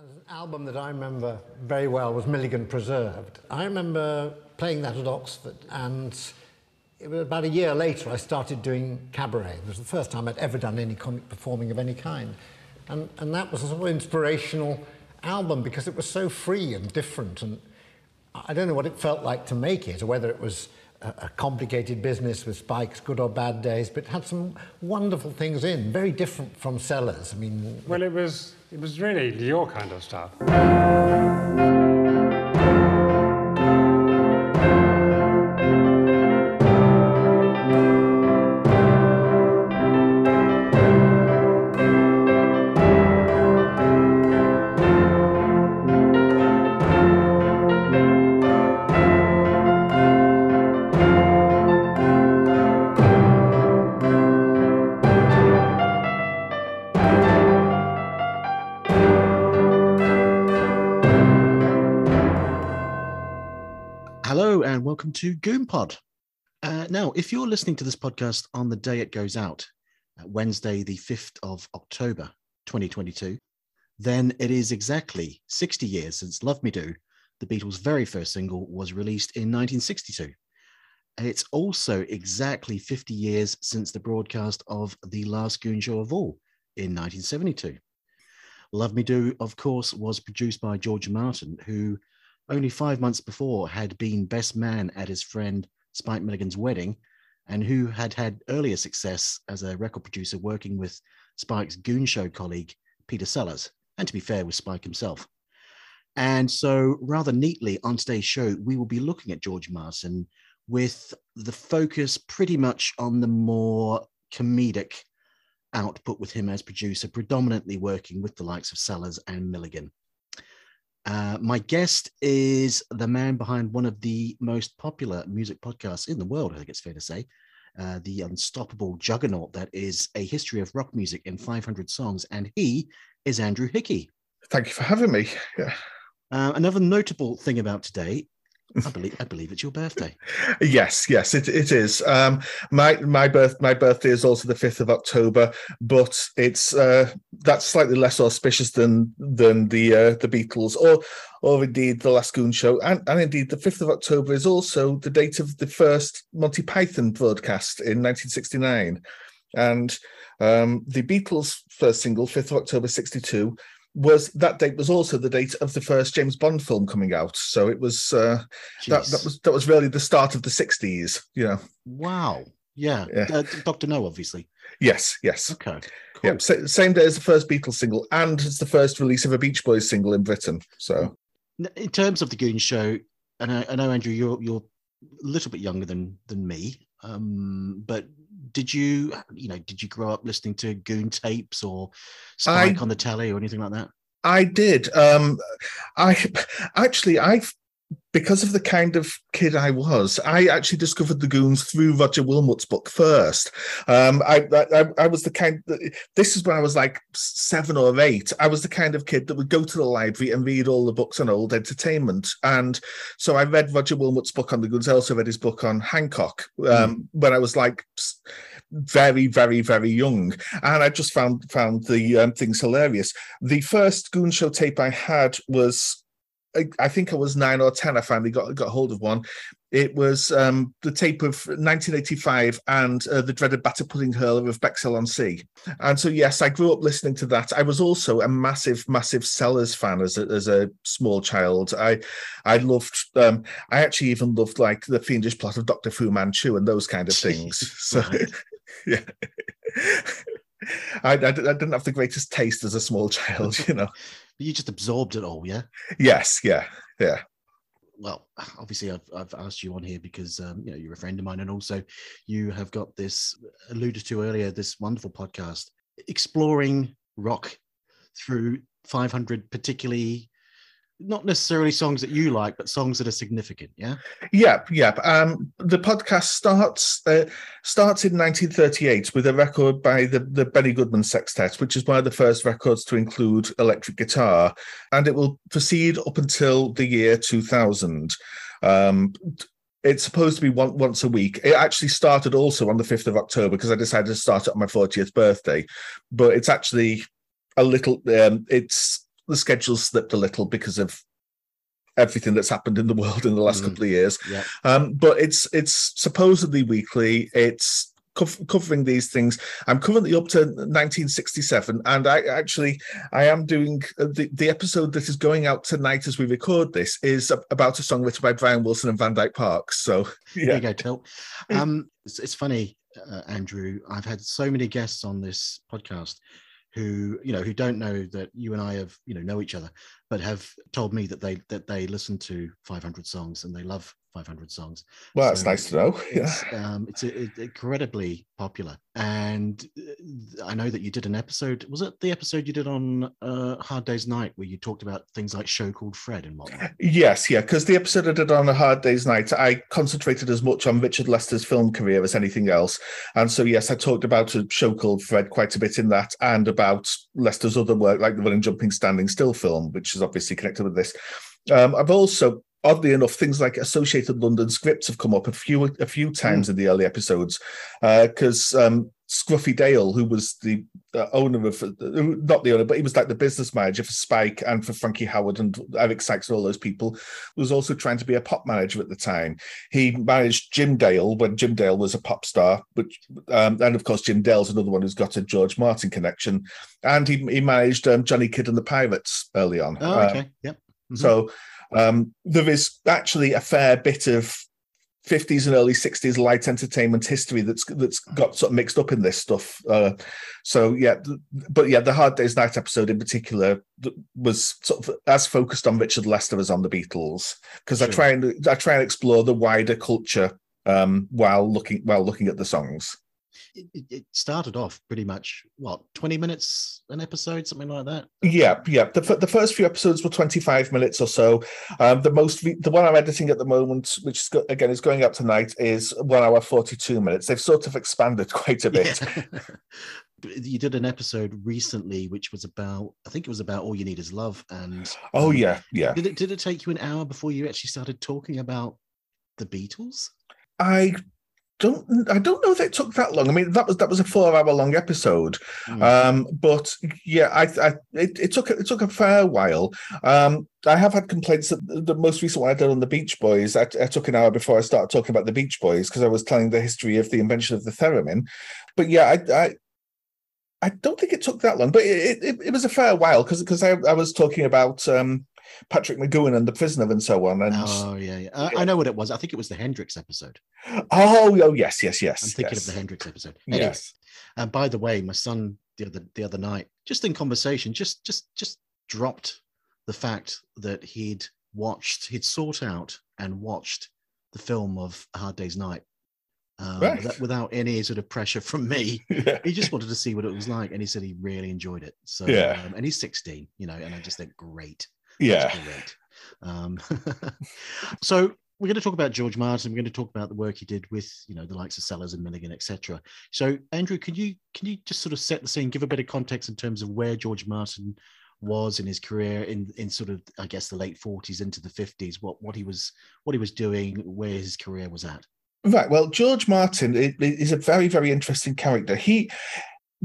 An album that I remember very well was Milligan Preserved. I remember playing that at Oxford, and it was about a year later I started doing cabaret. It was the first time I'd ever done any comic performing of any kind. And, and that was a sort of inspirational album because it was so free and different. And I don't know what it felt like to make it, or whether it was a, a complicated business with spikes, good or bad days, but it had some wonderful things in, very different from Sellers. I mean, Well, it was it was really your kind of stuff. To GoonPod. Uh, now, if you're listening to this podcast on the day it goes out, uh, Wednesday, the 5th of October, 2022, then it is exactly 60 years since Love Me Do, the Beatles' very first single, was released in 1962. And it's also exactly 50 years since the broadcast of The Last Goon Show of All in 1972. Love Me Do, of course, was produced by George Martin, who only five months before had been best man at his friend Spike Milligan's wedding, and who had had earlier success as a record producer working with Spike's Goon Show colleague, Peter Sellers, and to be fair, with Spike himself. And so, rather neatly on today's show, we will be looking at George Martin with the focus pretty much on the more comedic output with him as producer, predominantly working with the likes of Sellers and Milligan. Uh, my guest is the man behind one of the most popular music podcasts in the world, I think it's fair to say. Uh, the unstoppable juggernaut that is a history of rock music in 500 songs. And he is Andrew Hickey. Thank you for having me. Yeah. Uh, another notable thing about today, I believe, I believe it's your birthday. Yes, yes, it, it is. Um, my my birth my birthday is also the fifth of October, but it's uh, that's slightly less auspicious than than the uh, the Beatles or or indeed the Last Goon Show, and and indeed the fifth of October is also the date of the first Monty Python broadcast in 1969, and um, the Beatles' first single, fifth of October '62. Was that date was also the date of the first James Bond film coming out? So it was uh, that that was that was really the start of the '60s. You know. wow. Yeah. Yeah. Uh, Dr. No, obviously. Yes, yes. Okay. Cool. Yeah, sa- same day as the first Beatles single, and it's the first release of a Beach Boys single in Britain. So In terms of the Goon Show, and I, I know Andrew, you're you're a little bit younger than than me, um, but did you you know did you grow up listening to Goon tapes or Spike I- on the telly or anything like that? I did. Um, I actually I because of the kind of kid I was, I actually discovered the Goons through Roger Wilmut's book first. Um, I, I I was the kind. This is when I was like seven or eight. I was the kind of kid that would go to the library and read all the books on old entertainment, and so I read Roger Wilmut's book on the Goons. I also read his book on Hancock um, when I was like very, very, very young, and I just found found the um, things hilarious. The first Goon Show tape I had was I, I think I was nine or ten. I finally got got hold of one. It was um, the tape of 1985 and uh, the dreaded batter pudding hurler of Bexhill on Sea. And so, yes, I grew up listening to that. I was also a massive, massive Sellers fan as a, as a small child. I I loved. Um, I actually even loved like the fiendish plot of Doctor Fu Manchu and those kind of things. so, yeah. I, I, didn't- I didn't have the greatest taste as a small child, you know. But you just absorbed it all, yeah. Yes, yeah, yeah. Well, obviously, I've, I've asked you on here because um, you know you're a friend of mine, and also you have got this alluded to earlier, this wonderful podcast exploring rock through 500 particularly not necessarily songs that you like, but songs that are significant. Yeah. Yep, yep. Um, the podcast starts uh, starts in 1938 with a record by the the Benny Goodman Sextet, which is one of the first records to include electric guitar, and it will proceed up until the year 2000. Um, it's supposed to be one, once a week. It actually started also on the 5th of October because I decided to start it on my 40th birthday, but it's actually a little. Um, it's the schedule slipped a little because of everything that's happened in the world in the last Mm. couple of years. Yeah. Um, but it's it's supposedly weekly. It's cov- covering these things. I'm currently up to 1967, and I actually I am doing uh, the the episode that is going out tonight as we record this is about a song written by Brian Wilson and Van Dyke Parks. So There you go, Tilt. Um, it's, it's funny, uh, Andrew. I've had so many guests on this podcast who, you know, who don't know that you and I have, you know, know each other, but have told me that they that they listen to 500 songs and they love 500 songs. well, that's So nice to know. Yeah. It's um, it's it- incredibly popular, and uh, I know that you did an episode. Was it the episode you did on uh, Hard Day's Night where you talked about things like Show Called Fred and whatnot? Yes, yeah, because the episode I did on a hard day's night, I concentrated as much on Richard Lester's film career as anything else. And so, yes, I talked about a show called Fred quite a bit in that and about Lester's other work, like the Running, Jumping, Standing Still film, which is obviously connected with this. Um, I've also, oddly enough, things like Associated London scripts have come up a few a few times in the early episodes because um, Scruffy Dale, who was the uh, owner of, uh, not the owner, but he was like the business manager for Spike and for Frankie Howerd and Eric Sykes and all those people, was also trying to be a pop manager at the time. He managed Jim Dale when Jim Dale was a pop star, which, um, and of course, Jim Dale's another one who's got a George Martin connection. And he, he managed um, Johnny Kidd and the Pirates early on. Oh, Uh, okay, yep. Mhm. so um, there is actually a fair bit of 50s and early 60s light entertainment history that's that's got sort of mixed up in this stuff. Uh, so yeah, but yeah, the Hard Day's Night episode in particular was sort of as focused on Richard Lester as on the Beatles because I try and I try and explore the wider culture um, while looking while looking at the songs. It, it- started off pretty much what 20 minutes an episode something like that Yeah, yeah. The, the first few episodes were 25 minutes or so. Um, the most, the one I'm editing at the moment, which is go- again is going up tonight, is one hour 42 minutes. They've sort of expanded quite a bit. Yeah. You did an episode recently which was about i think it was about all you need is love and Oh um, yeah, yeah. did it did it take you an hour before you actually started talking about the beatles I don't, I don't know if it took that long. I mean, that was that was a four hour long episode. Mm. Um, but yeah, I, I it, it took it took a fair while. Um, I have had complaints that the the most recent one I did on the Beach Boys, I, I took an hour before I started talking about the Beach Boys because I was telling the history of the invention of the theremin. But yeah, I. I I don't think it took that long, but it, it, it was a fair while because because I, I was talking about um, Patrick McGoohan and the prisoner and so on. And oh yeah, yeah. I, I know what it was i think it was the hendrix episode oh, oh yes, yes, yes. i'm thinking yes. of the hendrix episode anyway, Yes. and by the way my son the other the other night just in conversation just just just dropped the fact that he'd watched he'd sought out and watched the film of A hard day's night um, Right. without, without any sort of pressure from me Yeah. he just wanted to see what it was like and he said he really enjoyed it so Yeah. um, and he's 16 you know and i just think great Yeah. Um, so we're going to talk about George Martin. We're going to talk about the work he did with, you know, the likes of Sellers and Milligan, etc. So, Andrew, can you can you just sort of set the scene, give a bit of context in terms of where George Martin was in his career in in sort of, I guess, the late forties into the fifties. What what he was what he was doing, where his career was at. Right. Well, George Martin is a very, very interesting character. He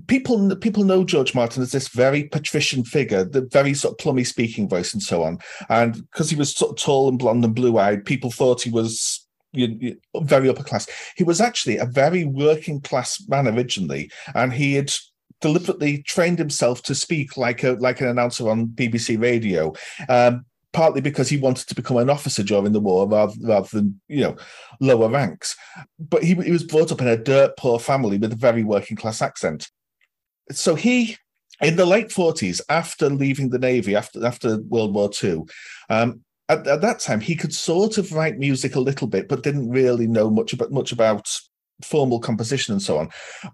people people know George Martin as this very patrician figure, the very sort of plummy speaking voice and so on. And because he was sort of tall and blonde and blue eyed, people thought he was you- very upper class. He was actually a very working class man originally, and he had deliberately trained himself to speak like a like an announcer on BBC Radio. Um, partly because he wanted to become an officer during the war rather, rather than you know lower ranks but he, he was brought up in a dirt poor family with a very working class accent so he in the late 40s after leaving the navy after after world war ii um, at, at that time he could sort of write music a little bit but didn't really know much about much about formal composition and so on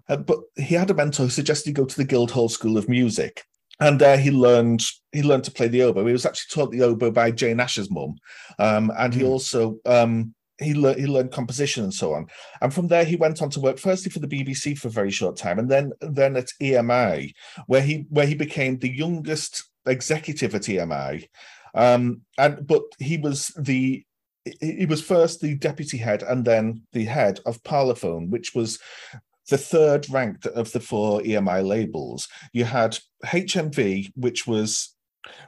Uh, but he had a mentor who suggested he go to the guildhall school of music and there he learned he learned to play the oboe. He was actually taught the oboe by Jane Asher's mum, um, and he Mm. also um, he learned he learned composition and so on. And from there, he went on to work firstly for the BBC for a very short time, and then then at EMI, where he where he became the youngest executive at EMI. Um, and but he was the he he was first the deputy head and then the head of Parlophone, which was the third ranked of the four EMI labels. You had HMV, which was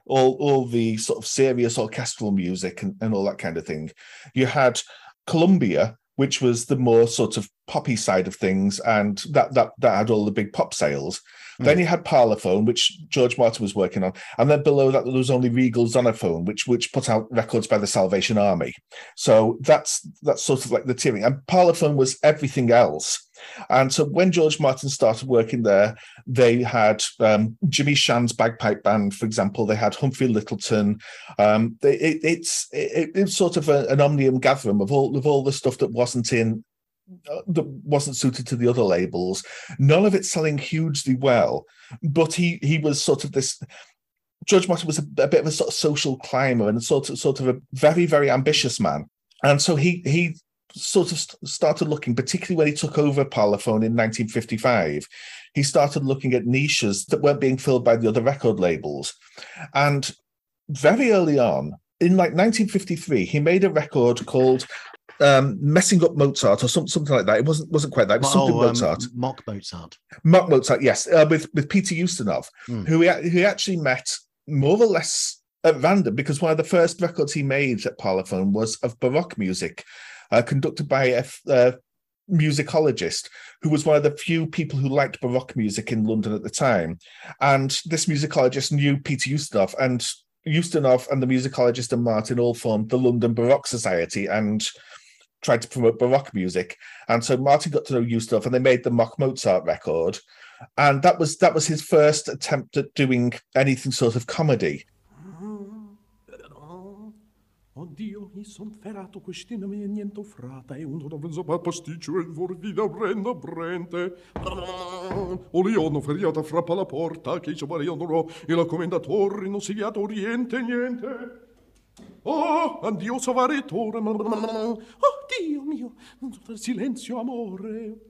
all all the sort of serious orchestral music and, and all that kind of thing. You had Columbia, which was the more sort of poppy side of things, and that that that had all the big pop sales. Mm. Then you had Parlophone, which George Martin was working on, and then below that there was only Regal Zonophone, which which put out records by the Salvation Army. So that's that's sort of like the tiering. And Parlophone was everything else. And so when George Martin started working there, they had um, Jimmy Shand's bagpipe band, for example. They had Humphrey Lyttelton. Um, they, it, it's it, it's sort of a, an omnium gatherum of all of all the stuff that wasn't in Uh, that wasn't suited to the other labels. None of it selling hugely well, but he he was sort of this. George Martin was a, a bit of a sort of social climber and sort of sort of a very very ambitious man, and so he he sort of started looking, particularly when he took over Parlophone in 1955. He started looking at niches that weren't being filled by the other record labels, and very early on, in like 1953, he made a record called um, messing up Mozart or some, something like that. It wasn't wasn't quite that. It was something oh, Mozart. Um, mock Mozart. Mock Mozart. Yes, uh, with with Peter Ustinov, mm. who he, who he actually met more or less at random because one of the first records he made at Parlophone was of Baroque music, uh, conducted by a, a musicologist who was one of the few people who liked Baroque music in London at the time. And this musicologist knew Peter Ustinov, and Ustinov and the musicologist and Martin all formed the London Baroque Society. And tried to promote Baroque music. And so Martin got to know Ustinov and they made the Mock Mozart record. And that was that was his first attempt at doing anything sort of comedy. Oddio, mi son mi niente oh frata e uno da pasticcio e feriata frappa la porta che e la non si oriente niente. Oh. Oh, Dio mio, silenzio, amore.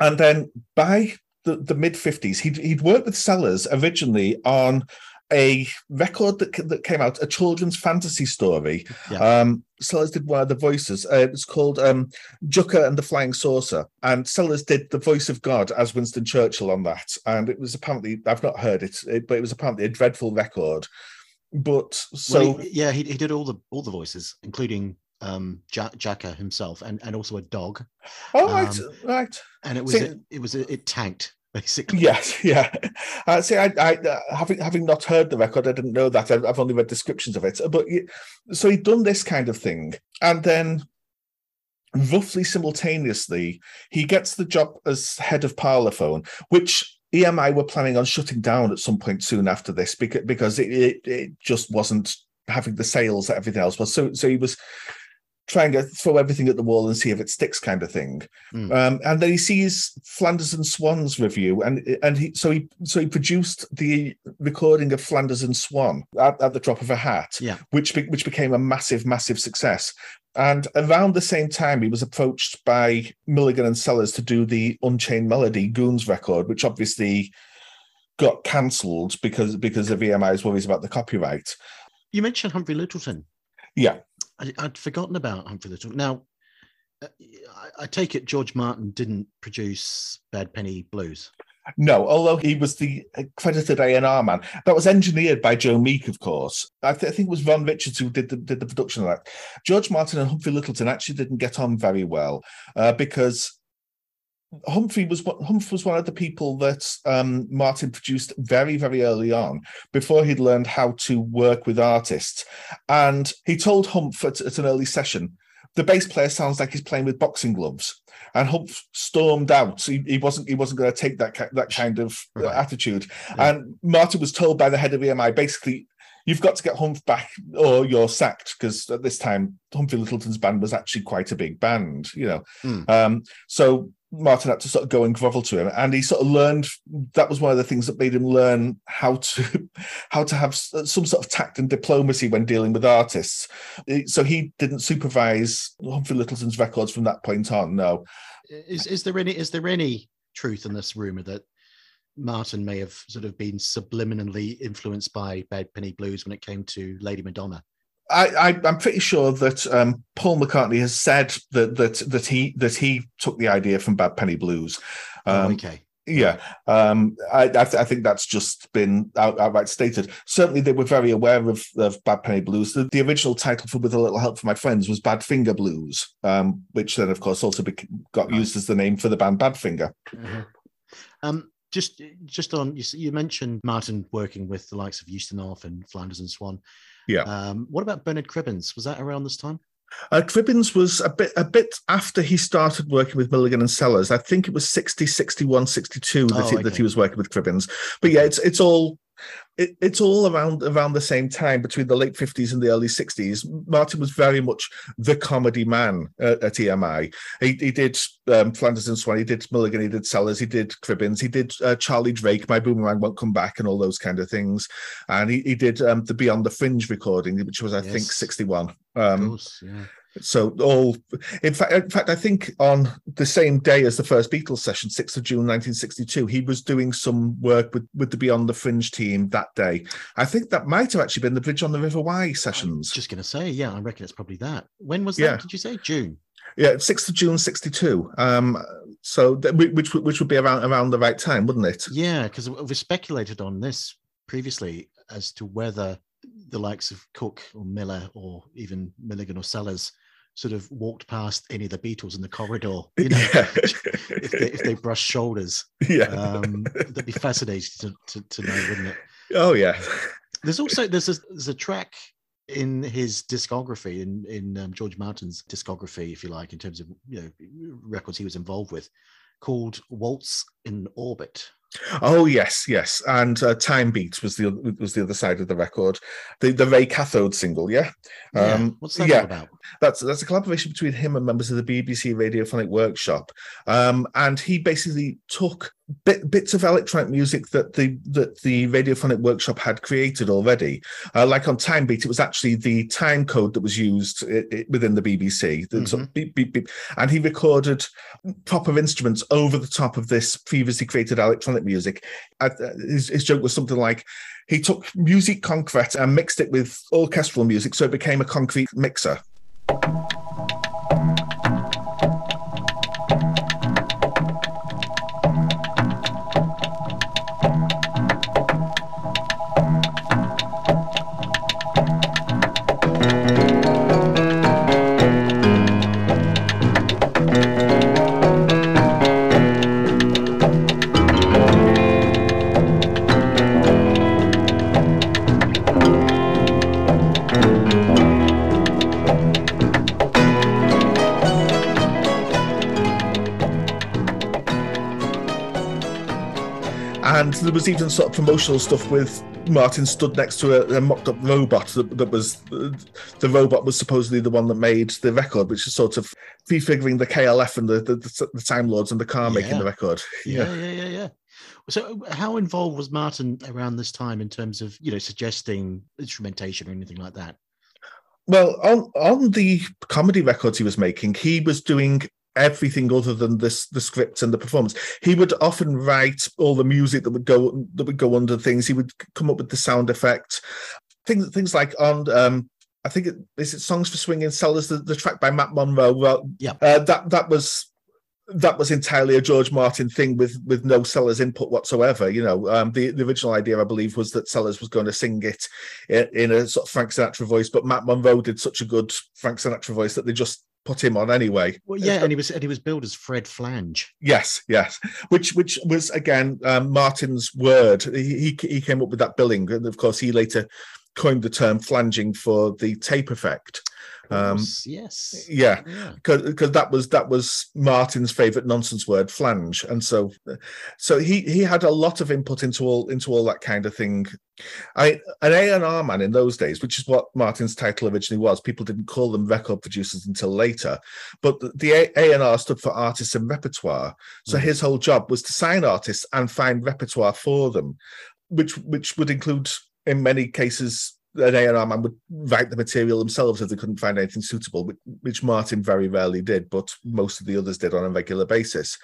And then by the, the mid 50s, he'd, he'd worked with Sellers originally on a record that, that came out, a children's fantasy story. Yeah. Um, Sellers did one of the voices. Uh, it was called um, Jakka and the Flying Saucer. And Sellers did the voice of God as Winston Churchill on that. And it was apparently, I've not heard it, it but it was apparently a dreadful record. But so. Well, he, yeah, he, he did all the all the voices, including um Jack, Jakka himself and and also a dog. Oh right, um, right. And it was See, it, it was it tanked basically. Yes, yeah. Uh, see, I, I uh, having having not heard the record, I didn't know that. I've, I've only read descriptions of it. But so he'd done this kind of thing, and then roughly simultaneously, he gets the job as head of Parlophone, which EMI were planning on shutting down at some point soon after this because it, it, it just wasn't having the sales that everything else was. So so he was trying to throw everything at the wall and see if it sticks kind of thing. Mm. Um, and then he sees Flanders and Swans revue, and and he so he so he produced the recording of Flanders and Swan at, at the drop of a hat, yeah. which be, which became a massive massive success. And around the same time, he was approached by Milligan and Sellers to do the Unchained Melody Goons record, which obviously got cancelled because because of EMI's worries about the copyright. You mentioned Humphrey Lyttelton. Yeah. I, would forgotten about Humphrey Lyttelton. Now, uh, I, I, take it George Martin didn't produce Bad Penny Blues. No, although he was the credited A&R man. That was engineered by Joe Meek, of course. I, th- I, think it was Ron Richards who did the, did the production of that. George Martin and Humphrey Lyttelton actually didn't get on very well uh, because Humphrey was Humphrey was one of the people that um, Martin produced very very early on before he'd learned how to work with artists, and he told Humph at, at an early session, the bass player sounds like he's playing with boxing gloves, and Humph stormed out. He, he wasn't he wasn't going to take that that kind of right. attitude, yeah. and Martin was told by the head of EMI basically you've got to get Humph back or you're sacked because at this time Humphrey Lyttelton's band was actually quite a big band, you know. Mm. Um, so Martin had to sort of go and grovel to him, and he sort of learned. That was one of the things that made him learn how to how to have some sort of tact and diplomacy when dealing with artists. So he didn't supervise Humphrey Lyttelton's records from that point on. No. Is is there any is there any truth in this rumor that Martin may have sort of been subliminally influenced by Bad Penny Blues when it came to Lady Madonna? I, am pretty sure that um, Paul McCartney has said that that that he that he took the idea from Bad Penny Blues. Oh, um, oh, okay. Yeah, um, I, I, th- I, think that's just been out, outright stated. Certainly, they were very aware of, of Bad Penny Blues. The, the, original title for "With a Little Help from My Friends" was "Bad Finger Blues, um, which then, of course, also got used as the name for the band Badfinger. Mm-hmm. Um, just, just on you, you, mentioned Martin working with the likes of Ustinov and Flanders and Swan. Yeah. Um, what about Bernard Cribbins? Was that around this time? Uh, Cribbins was a bit a bit after he started working with Milligan and Sellers. I think it was 60, 61, 62 that, oh, he, that he was working with Cribbins. But yeah, it's it's all it, it's all around around the same time between the late 50s and the early 60s. Martin was very much the comedy man at, at EMI. He, he did um, Flanders and Swan, he did Milligan, he did Sellers, he did Cribbins, he did uh, Charlie Drake, My Boomerang Won't Come Back, and all those kind of things. And he, he did um, the Beyond the Fringe recording, which was, I yes. think, 61. Um, course, yeah. So all, in fact, in fact, I think on the same day as the first Beatles session, sixth of June, nineteen sixty-two, he was doing some work with with the Beyond the Fringe team that day. I think that might have actually been the Bridge on the River Wye sessions. just going to say, yeah, I reckon it's probably that. When was that? Yeah. Did you say June? Yeah, sixth of June, sixty-two. Um, so th- which which would be around around the right time, wouldn't it? Yeah, because we speculated on this previously as to whether the likes of Cook or Miller or even Milligan or Sellers sort of walked past any of the Beatles in the corridor, you know, yeah. if, they, if they brush shoulders. Yeah. Um, that'd be fascinating to, to, to, know, wouldn't it? Oh, yeah. There's also, there's a, there's a track in his discography, in, in um, George Martin's discography, if you like, in terms of, you know, records he was involved with, called Waltz in Orbit. Oh yes, yes, and uh, Time Beat was the was the other side of the record, the the Ray Cathode single. Yeah, um, what's that yeah. about? That's that's a collaboration between him and members of the BBC Radiophonic Workshop, um, and he basically took bit, bits of electronic music that the that the radiophonic workshop had created already. Uh, like on Time Beat, it was actually the time code that was used it, it, within the BBC. Mm-hmm. Sort of beep, beep, beep. And he recorded proper instruments over the top of this previously created electronic music. Uh, his, his joke was something like he took musique concrète and mixed it with orchestral music, so it became a concrete mixer. Was even sort of promotional stuff with Martin stood next to a, a mocked up robot that, that, was the robot was supposedly the one that made the record, which is sort of prefiguring the KLF and the, the, the Time Lords and the car yeah. making the record. Yeah. yeah, yeah, yeah, yeah. So, how involved was Martin around this time in terms of you know suggesting instrumentation or anything like that? Well, on on the comedy records he was making, he was doing everything other than this the script and the performance. He would often write all the music that would go that would go under things. He would come up with the sound effect, things things like on. Um, I think it is it songs for swinging sellers the, the track by Matt Monro. Well, yeah, uh, that that was that was entirely a George Martin thing with with no Sellers input whatsoever. You know, um, the the original idea, I believe, was that Sellers was going to sing it in, in, a sort of Frank Sinatra voice, but Matt Monro did such a good Frank Sinatra voice that they just put him on anyway. Well, yeah, and he was and he was billed as Fred Flange. Yes, yes, which which was again um, Martin's word. He, he he came up with that billing, and of course he later coined the term flanging for the tape effect. Um, yes. Yeah, because yeah. that was that was Martin's favorite nonsense word, flange, and so so he he had a lot of input into all into all that kind of thing. I an A and R man in those days, which is what Martin's title originally was. People didn't call them record producers until later, but the A and R stood for artists and repertoire. So mm. his whole job was to sign artists and find repertoire for them, which which would include in many cases an A&R man would write the material themselves if they couldn't find anything suitable, which, which, Martin very rarely did, but most of the others did on a regular basis.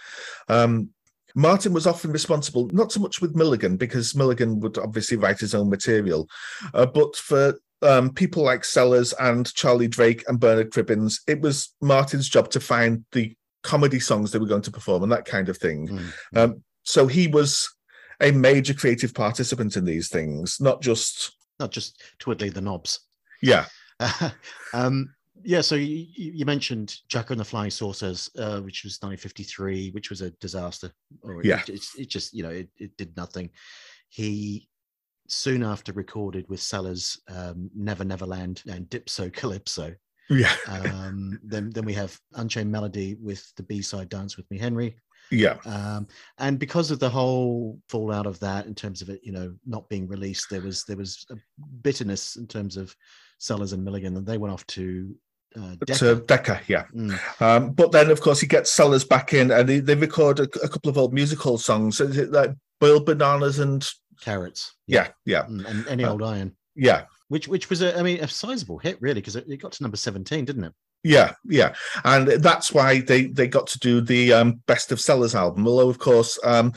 Um, Martin was often responsible, not so much with Milligan, because Milligan would obviously write his own material, uh, but for um, people like Sellers and Charlie Drake and Bernard Cribbins, it was Martin's job to find the comedy songs they were going to perform and that kind of thing. Mm-hmm. Um, so he was a major creative participant in these things, not just Not just twiddly the knobs. yeah, um, yeah, so you, you mentioned Jack and the Flying Saucers, uh, which was 1953, which was a disaster. Or Yeah. it, it, it just, you know, it, it did nothing. He soon after recorded with Sellers um, Never Neverland and Dipso Calypso. yeah, Um, then, then we have Unchained Melody with the B side Dance with Me Henry. Yeah, Um, and because of the whole fallout of that, in terms of it, you know, not being released, there was there was a bitterness in terms of Sellers and Milligan, and they went off to uh, to Decca. Decca, yeah. Mm. Um, but then, of course, he gets Sellers back in, and they, they record a, a couple of old musical songs, like boiled bananas and carrots. yeah, yeah, Mm, and any Uh, old iron, yeah. which which was a, I mean, a sizable hit really because it, it got to number seventeen, didn't it? Yeah, yeah, and that's why they they got to do the um, best of Sellers album. Although, of course, um,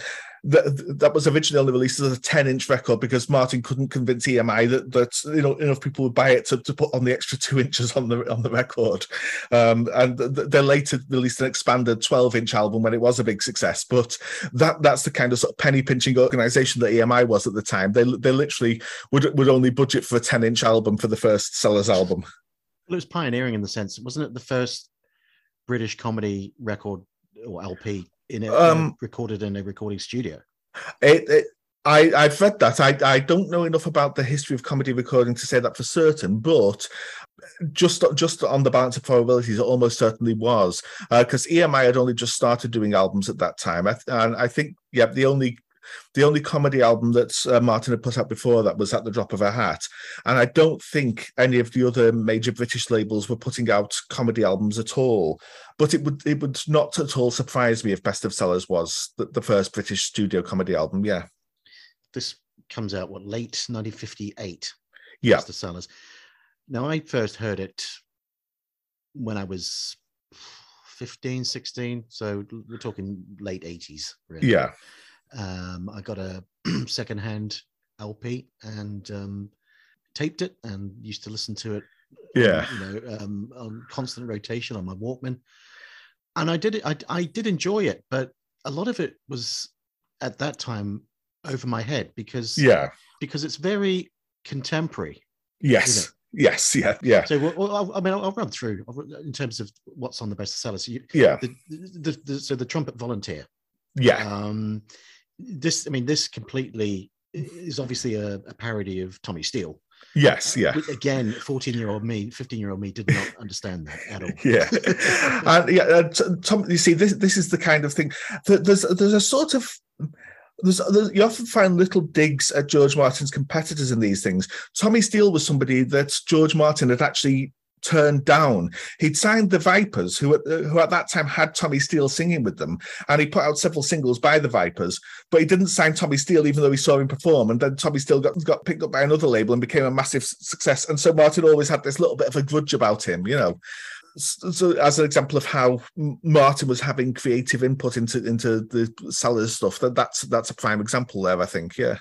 th- th- that was originally released as a ten inch record because Martin couldn't convince EMI that that you know enough people would buy it to, to put on the extra two inches on the on the record. Um, and th- th- they later released an expanded twelve inch album when it was a big success. But that that's the kind of sort of penny pinching organization that EMI was at the time. They they literally would would only budget for a ten inch album for the first Sellers album. Well, it was pioneering in the sense, wasn't it? The first British comedy record or LP in a, Um, recorded in a recording studio. It, it, I, I've read that. I, I don't know enough about the history of comedy recording to say that for certain, but just just on the balance of probabilities, it almost certainly was because EMI had only just started doing albums at that time, I, th- and I think yeah, the only the only comedy album that uh, Martin had put out before that was at the drop of a hat, and I don't think any of the other major British labels were putting out comedy albums at all. But it would it would not at all surprise me if Best of Sellers was the, the first British studio comedy album. Yeah. This comes out what late 1958. Yeah. Mr. Sellers. Now, I first heard it when I was 15, 16. So we're talking late 80s, really. Yeah. Um, I got a secondhand LP and um, taped it and used to listen to it. Yeah. you know, um, on constant rotation on my Walkman. And I did it. I, I did enjoy it, but a lot of it was at that time over my head because Yeah. because it's very contemporary. Yes. Yes. Yeah. Yeah. So, well, I'll- mean, I'll, run through in terms of what's on the bestseller. So, you, Yeah. the, the, the, so the trumpet volunteer. Yeah. Um, this, I mean, this completely is obviously a, a parody of Tommy Steele. Yes. Yeah. Again, fourteen-year-old me, fifteen-year-old me, did not understand that at all. yeah and yeah uh, tom you see this this is the kind of thing that there's there's a sort of there's, there's you often find little digs at George Martin's competitors in these things. Tommy Steele was somebody that George Martin had actually turned down. He'd signed the Vipers, who at, who at that time had Tommy Steele singing with them, and he put out several singles by the Vipers. But he didn't sign Tommy Steele, even though he saw him perform. And then Tommy Steele got, got picked up by another label and became a massive success. And so Martin always had this little bit of a grudge about him, you know so as an example of how Martin was having creative input into into the Sellers stuff, that that's that's a prime example there. I think, yeah.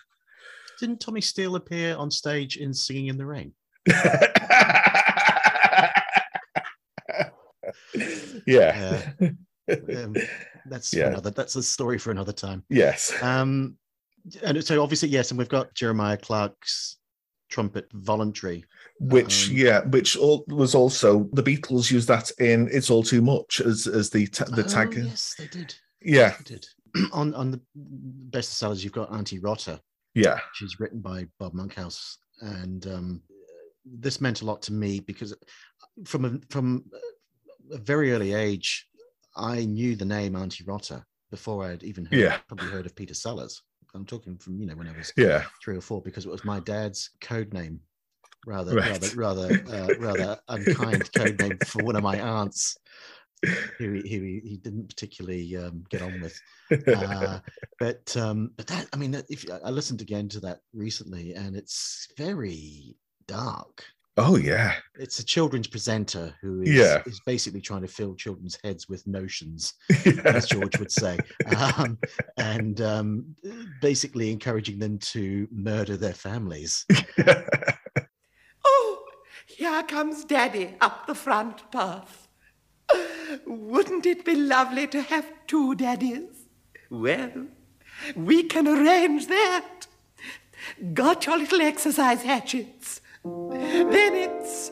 Didn't Tommy Steele appear on stage in Singing in the Rain? yeah. Um, that's Yeah. another. That's a story for another time. yes. Um, and so obviously, yes, and we've got Jeremiah Clarke's trumpet voluntary. Which um, yeah, which all, was also the Beatles used that in "It's All Too Much" as as the ta- the Oh, tag. yes, they did. Yeah, They did. on on the best sellers, you've got Auntie Rotter, yeah, she's written by Bob Monkhouse, and um, this meant a lot to me because from a, from a very early age, I knew the name Auntie Rotter before I'd even heard, Yeah. probably heard of Peter Sellers. I'm talking from you know when I was yeah, three or four because it was my dad's code name, rather Right. rather rather uh, rather unkind code name for one of my aunts, who he, he, he didn't particularly um, get on with. Uh, but um, but that I mean, if I listened again to that recently, and it's very dark. Oh yeah, It's a children's presenter who is, Yeah. is basically trying to fill children's heads with notions yeah. as George would say, um, and um, basically encouraging them to murder their families. Oh, here comes Daddy up the front path. Wouldn't it be lovely to have two daddies? Well, We can arrange that. Got your little exercise hatchets. Then it's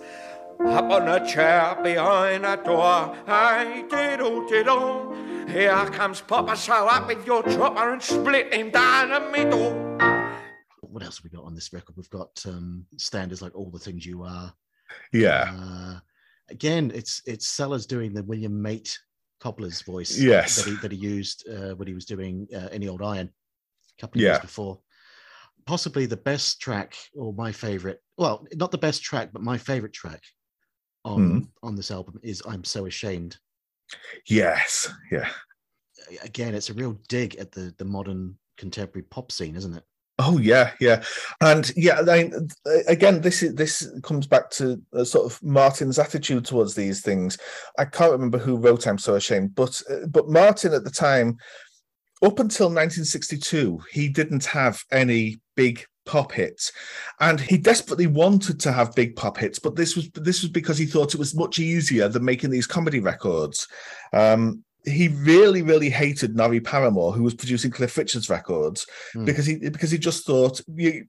Up on a chair behind a door. Hey, diddle diddle. Here comes Papa, so up with your chopper and split him down the middle. What else have we got on this record? We've got um, standards like "All the Things You Are." Yeah. Uh, again, it's it's Sellers doing the William Mate Cobbler's voice. Yes. that he, that he used uh, when he was doing uh, Any Old Iron a couple of Yeah. years before. Possibly the best track, or my favorite. Well, not the best track, but my favorite track on Hmm. on this album is "I'm So Ashamed." Yes. Yeah. Again, it's a real dig at the the modern contemporary pop scene, isn't it? Oh yeah, yeah, and yeah. I again, this is this comes back to uh, sort of Martin's attitude towards these things. I can't remember who wrote "I'm So Ashamed," but uh, but Martin at the time, up until 1962, he didn't have any big pop hits, and he desperately wanted to have big pop hits. But this was this was because he thought it was much easier than making these comedy records. Um, he really, really hated Norrie Paramor, who was producing Cliff Richard's records, Hmm. because he because he just thought you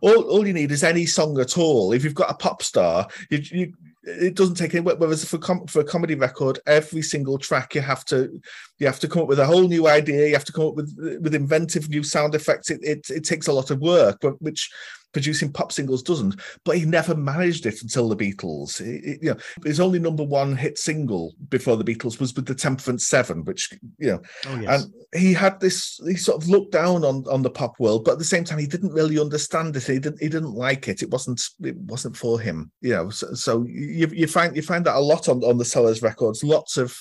all, all you need is any song at all. If you've got a pop star, you, you it doesn't take any. Whereas for com- for a comedy record, every single track you have to you have to come up with a whole new idea. You have to come up with with inventive new sound effects. It it, it takes a lot of work, but which producing pop singles doesn't. But he never managed it until the Beatles. It- you know, his only number one hit single before the Beatles was with the Temperance Seven, which you know Oh yes. and he had this he sort of looked down on on the pop world but at the same time he didn't really understand it he didn't he didn't like it it wasn't it wasn't for him you know so, so you, you find you find that a lot on on the sellers records lots of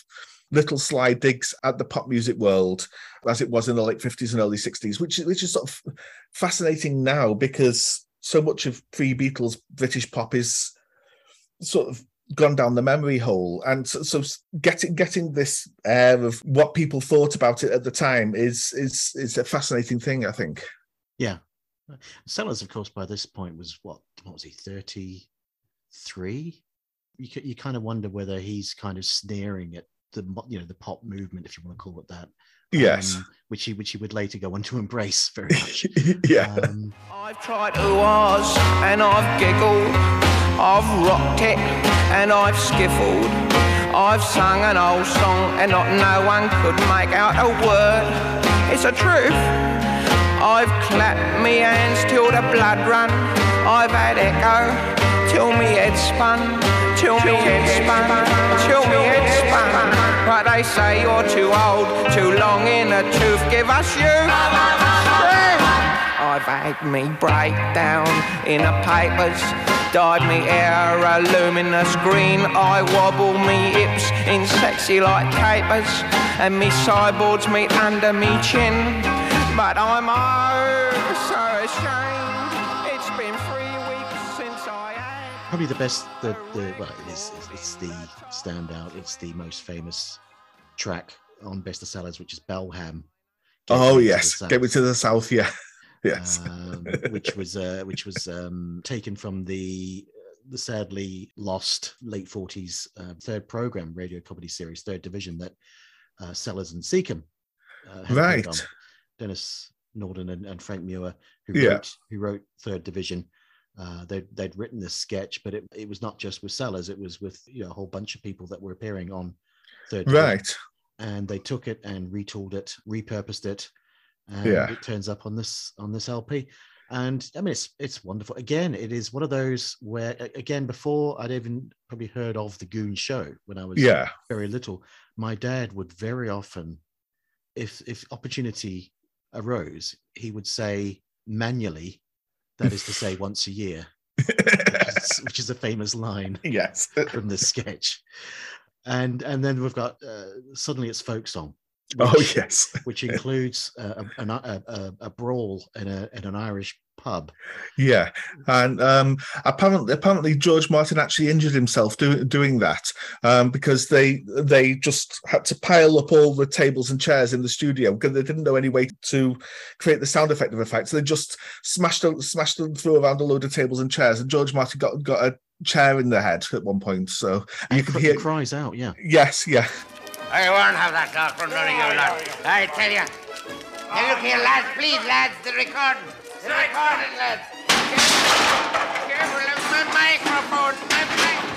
little sly digs at the pop music world as it was in the late 50s and early 60s which which is sort of fascinating now because so much of pre-beatles british pop is sort of gone down the memory hole and so, so getting getting this air of what people thought about it at the time is is is a fascinating thing i think Yeah. Sellers, of course, by this point was what? What was he? Thirty-three. You you kind of wonder whether he's kind of sneering at the you know the pop movement, if you want to call it that. yes um, which he which he would later go on to embrace very much. yeah Um, I've tried to and I've giggled. I've rocked it and I've skiffled. I've sung an old song and not no one could make out a word. It's a truth. I've clapped me hands till the blood run. I've had echo till me head spun. Till me head spun. Till me head spun. But they say you're too old, too long in the tooth. Give us you. I've had me breakdown in the papers. Dyed me hair a luminous green. I wobble me hips in sexy like capers. And me sideboards meet under me chin. But I'm oh so ashamed. Probably the best. The the well, it is. It's, it's the standout. It's the most famous track on Best of Sellers, which is Balham. Get oh Me to the yes get me to the south yeah yes um, which was uh, which was um, taken from the the sadly lost late forties uh, third program radio comedy series, Third Division, that uh, Sellers and Secombe uh, Right. Denis Norden and, and Frank Muir, who Yeah. wrote who wrote Third Division. Uh, they'd, they'd written this sketch, but it, it was not just with Sellers; it was with you know, a whole bunch of people that were appearing on Third right and they took it and retooled it, repurposed it, and Yeah. it turns up on this on this LP. And I mean, it's it's wonderful. Again, it is one of those where again before I'd even probably heard of the Goon Show when I was yeah very little. My dad would very often, if if opportunity arose, he would say manually, that is to say once a year, which is, which is a famous line yes from this sketch. And and then we've got uh, suddenly it's folk song. oh which- yes which includes uh, an- a, a, a brawl in, a, in an Irish pub. Yeah, and um, apparently, apparently George Martin actually injured himself doing doing that um, because they they just had to pile up all the tables and chairs in the studio because they didn't know any way to create the sound effect of effect. So they just smashed them, smashed them through around a load of tables and chairs, and George Martin got got a chair in the head at one point. So you And can cr- hear, cries out, yeah. yes, yeah, I won't have that talk from none of you lot. I tell you, Hey, look here, lads, please, lads, the recording. Lads. Careful of my microphone. My microphone,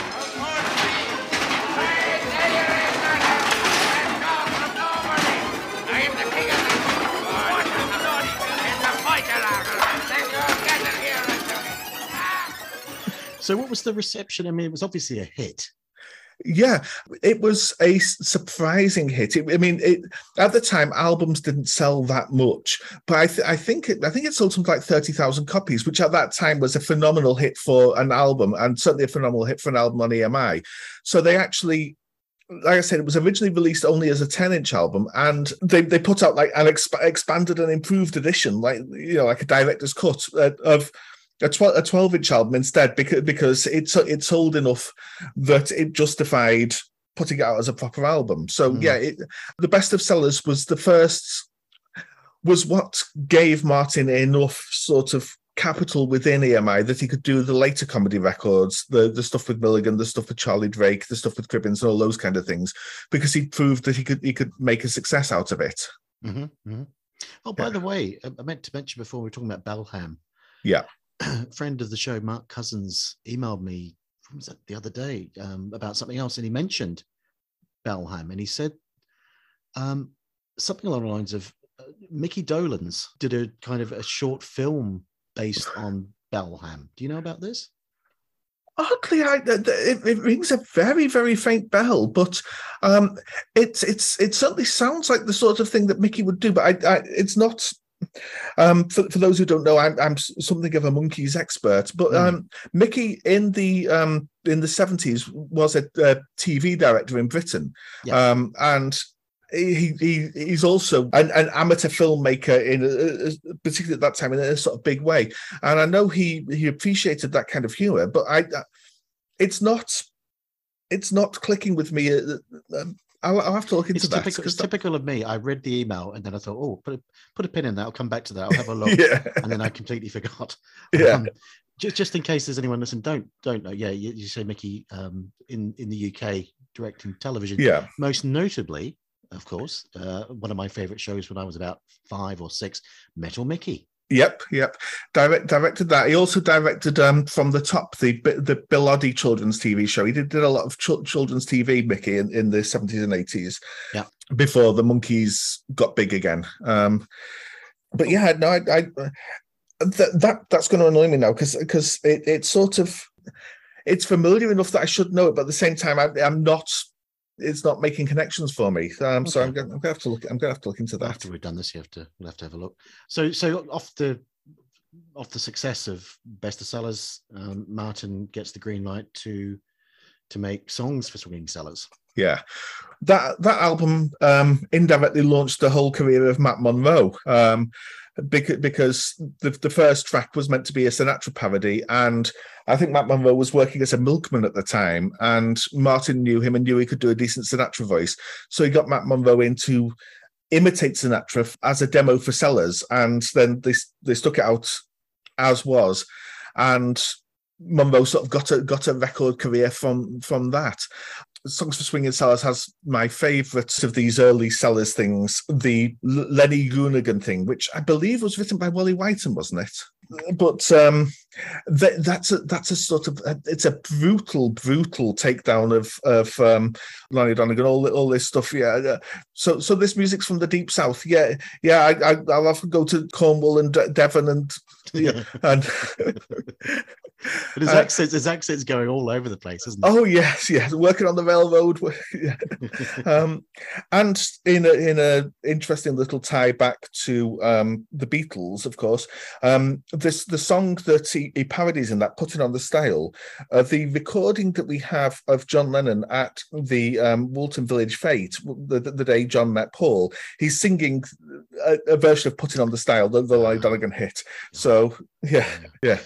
So, what was the reception? I mean, it was obviously a hit. Yeah, it was a surprising hit. It, I mean, it, at the time, albums didn't sell that much, but I, th- I think it, I think it sold something like thirty thousand copies, which at that time was a phenomenal hit for an album, and certainly a phenomenal hit for an album on EMI. So they actually. Like I said, it was originally released only as a 10 inch album, and they, they put out like an exp- expanded and improved edition, like you know, like a director's cut uh, of a 12, a 12 inch album instead because because it it sold enough that it justified putting it out as a proper album. So Mm. yeah, it, the best of sellers was the first was what gave Martin enough sort of capital within EMI that he could do the later comedy records, the the stuff with Milligan, the stuff with Charlie Drake, the stuff with Cribbins, and all those kind of things, because he proved that he could he could make a success out of it. hmm Oh, by Yeah. the way, I- I meant to mention before we were talking about Balham. Yeah. friend of the show, Mark Cousins, emailed me was that the other day um, about something else, and he mentioned Balham, and he said um, something along the lines of uh, Mickey Dolenz did a kind of a short film based on Balham. Do you know about this? Oddly, I, it, it rings a very, very faint bell, but um, it's it's it certainly sounds like the sort of thing that Mickey would do. But I, I it's not. Um, for, for those who don't know, I'm I'm something of a Monkees expert. But Mm. um, Mickey in the um, in the seventies was a, a TV director in Britain, Yeah. um, and he, he he's also an, an amateur filmmaker in a, a- particularly at that time in a sort of big way and i know he he appreciated that kind of humor but i it's not it's not clicking with me uh, um, I'll, I'll have to look into It's that typical, it's that- typical of me. I read the email and then I thought, oh, put a, put a pin in that. I'll come back to that. I'll have a look. yeah And then I completely forgot. yeah Um, just, just in case there's anyone listening, don't don't know. Yeah, you, you say Mickey um, in in the UK directing television. yeah Most notably, of course, uh, one of my favorite shows when I was about five or six, Metal Mickey. Yep, yep. Direct directed that. He also directed um from the top the the Bill Oddie children's TV show. He did, did a lot of ch- children's TV, Mickey, in, in the seventies and eighties. Yeah. Before the Monkees got big again. Um, but yeah, no, I, I that, that that's going to annoy me now because because it, it's sort of it's familiar enough that I should know it, but at the same time, I, I'm not. It's not making connections for me. Um, So I'm going, I'm going to have to look. I'm going to have to look into that. After we've done this, you have to we'll have to have a look. So so off the off the success of Best of Sellers, um, Martin gets the green light to to make songs for Swinging Sellers. Yeah, that that album um, indirectly launched the whole career of Matt Monro. Um, because the, the first track was meant to be a Sinatra parody, and I think Matt Monro was working as a milkman at the time, and Martin knew him and knew he could do a decent Sinatra voice, so he got Matt Monro in to imitate Sinatra as a demo for Sellers, and then they they stuck it out as was, and Monro sort of got a got a record career from from that. Songs for Swinging Sellers has my favourites of these early Sellers things, the Lenny Goonigan thing, which I believe was written by Wally Whyton, wasn't it? But um, that, that's a that's a sort of it's a brutal, brutal takedown of of um, Lonnie Donegan, all all this stuff. Yeah. So so this music's from the deep south. Yeah, yeah. I, I I'll often go to Cornwall and De- Devon and yeah, and But his Uh, accents, his accents going all over the place, isn't it? Oh yes, yes, working on the railroad. Yeah. um, and in a in a interesting little tie back to um, the Beatles, of course, um, this the song that he, he parodies in that "Putting on the Style," uh, the recording that we have of John Lennon at the um, Walton Village Fete, the, the, day John met Paul, he's singing a, a version of "Putting on the Style," the, the Lloyd Donegan hit. So yeah, yeah.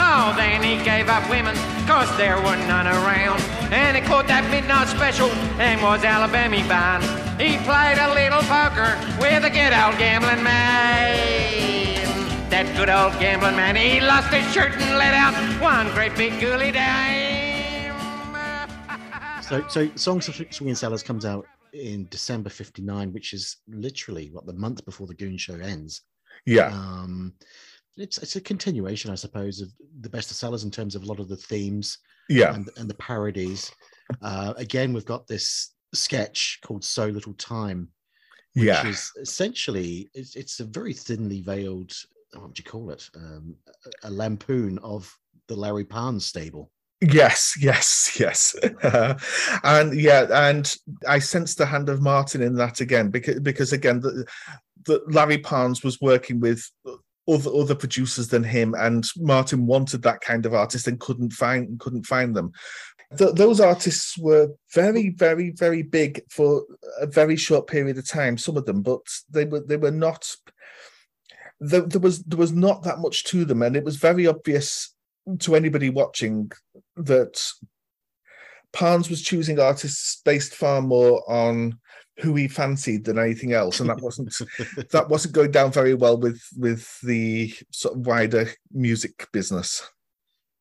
Oh, then he gave up women, cause there were none around. And he caught that midnight special and was Alabama bound. He played a little poker with a good old gambling man. That good old gambling man, he lost his shirt and let out one great big gooly dime. So, so Songs of Swinging Sellers comes out in December 59, which is literally what the month before the Goon Show ends. Yeah. Um, it's it's a continuation, I suppose, of the best of sellers in terms of a lot of the themes Yeah. and, and the parodies. Uh, again, we've got this sketch called So Little Time, which Yeah. is essentially it's, it's a very thinly veiled what do you call it um, a, a lampoon of the Larry Parnes stable. Yes, yes, yes. and yeah, and I sense the hand of Martin in that again because because again the, the Larry Parnes was working with other other producers than him, and Martin wanted that kind of artist and couldn't find couldn't find them. Th- those artists were very, very, very big for a very short period of time. Some of them, but they were they were not. There, there was there was not that much to them, and it was very obvious to anybody watching that Parnes was choosing artists based far more on who he fancied than anything else, and that wasn't that wasn't going down very well with with the sort of wider music business.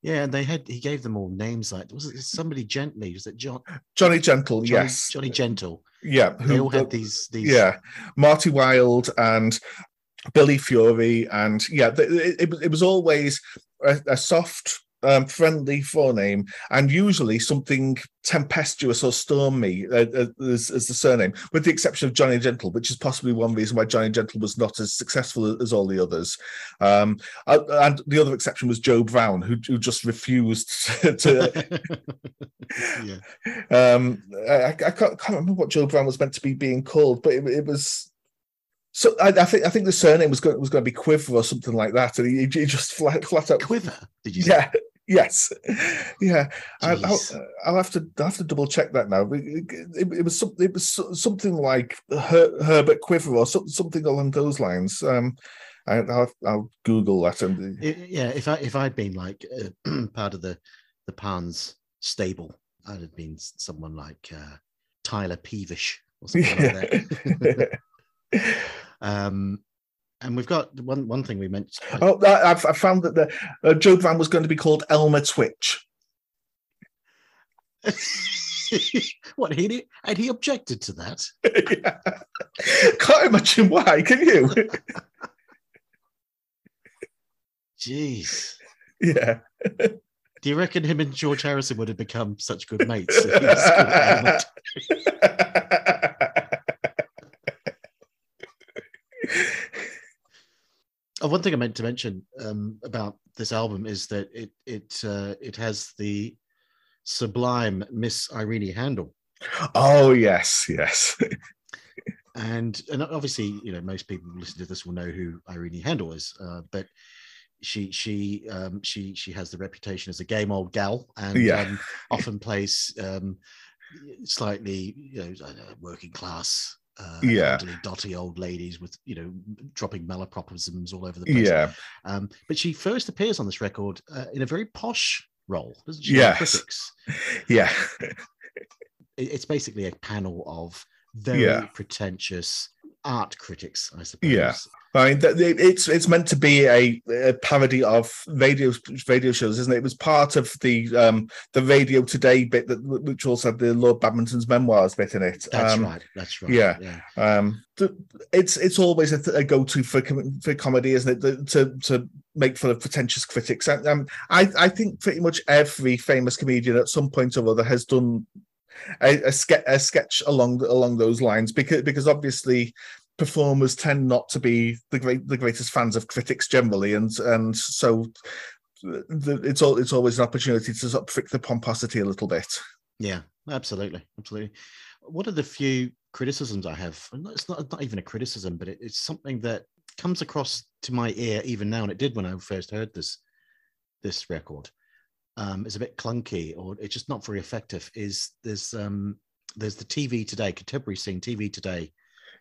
Yeah, and they had he gave them all names like was it somebody gently? Was it John Johnny Gentle, Johnny, yes, Johnny Gentle? yeah, They all had these these yeah, Marty Wilde and Billy Fury, and yeah, it, it, was- it was always a, a soft, um, friendly forename, and usually something tempestuous or stormy uh, uh, as, as the surname, with the exception of Johnny Gentle, which is possibly one reason why Johnny Gentle was not as successful as all the others. Um, uh, and the other exception was Joe Brown, who, who just refused to yeah. um I, I can't, can't remember what Joe Brown was meant to be being called, but it, it was so I, I think I think the surname was going was going to be Quiver or something like that, and he, he just flat flat out Quiver, did you say? yeah yes yeah I, I'll, I'll have to I'll have to double check that now. It, it, it was some, it was something like Her, Herbert Quiver or some, something along those lines. Um, I, I'll I'll Google that and I- yeah, if I if I'd been like uh, part of the the Parnes' stable, I'd have been someone like uh, Tyler Peevish or something like that. um, and we've got one one thing we mentioned. Oh, I, I've, I found that the uh, Joe Brown was going to be called Elmer Twitch. what he did? and he objected to that. Yeah. Can't imagine why, can you? Jeez. yeah. Do you reckon him and George Harrison would have become such good mates? if he was called Elmer Oh, one thing I meant to mention um, about this album is that it it uh, it has the sublime Miss Irene Handl, oh yes, yes. and and obviously you know most people who listen to this will know who Irene Handl is, uh, but she she um, she she has the reputation as a game old gal and Yeah. um, often plays um, slightly you know uh, working class. Uh, Yeah. elderly, dotty old ladies with you know dropping malapropisms all over the place. Yeah. Um, but she first appears on this record uh, in a very posh role, doesn't she? Yes. Critics. Yeah. It's basically a panel of very Yeah. pretentious art critics, I suppose. Yeah. I mean, it's it's meant to be a, a parody of radio radio shows, isn't it? It was part of the um the Radio Today bit that which also had the Lord Badminton's memoirs bit in it. That's um, right. That's right. yeah. Yeah. Um, it's it's always a, a go-to for com- for comedy, isn't it? The- To to make fun of pretentious critics. And um, I I think pretty much every famous comedian at some point or other has done a, a, ske- a sketch along along those lines because because obviously performers tend not to be the great the greatest fans of critics generally, and and so. The, it's all it's always an opportunity to sort of prick the pomposity a little bit. Yeah, absolutely, absolutely. One of the few criticisms I have, it's not, not even a criticism, but it, it's something that comes across to my ear even now, and it did when I first heard this this record. Um, it's a bit clunky, or it's just not very effective. Is there's um, there's the TV today, contemporary scene TV today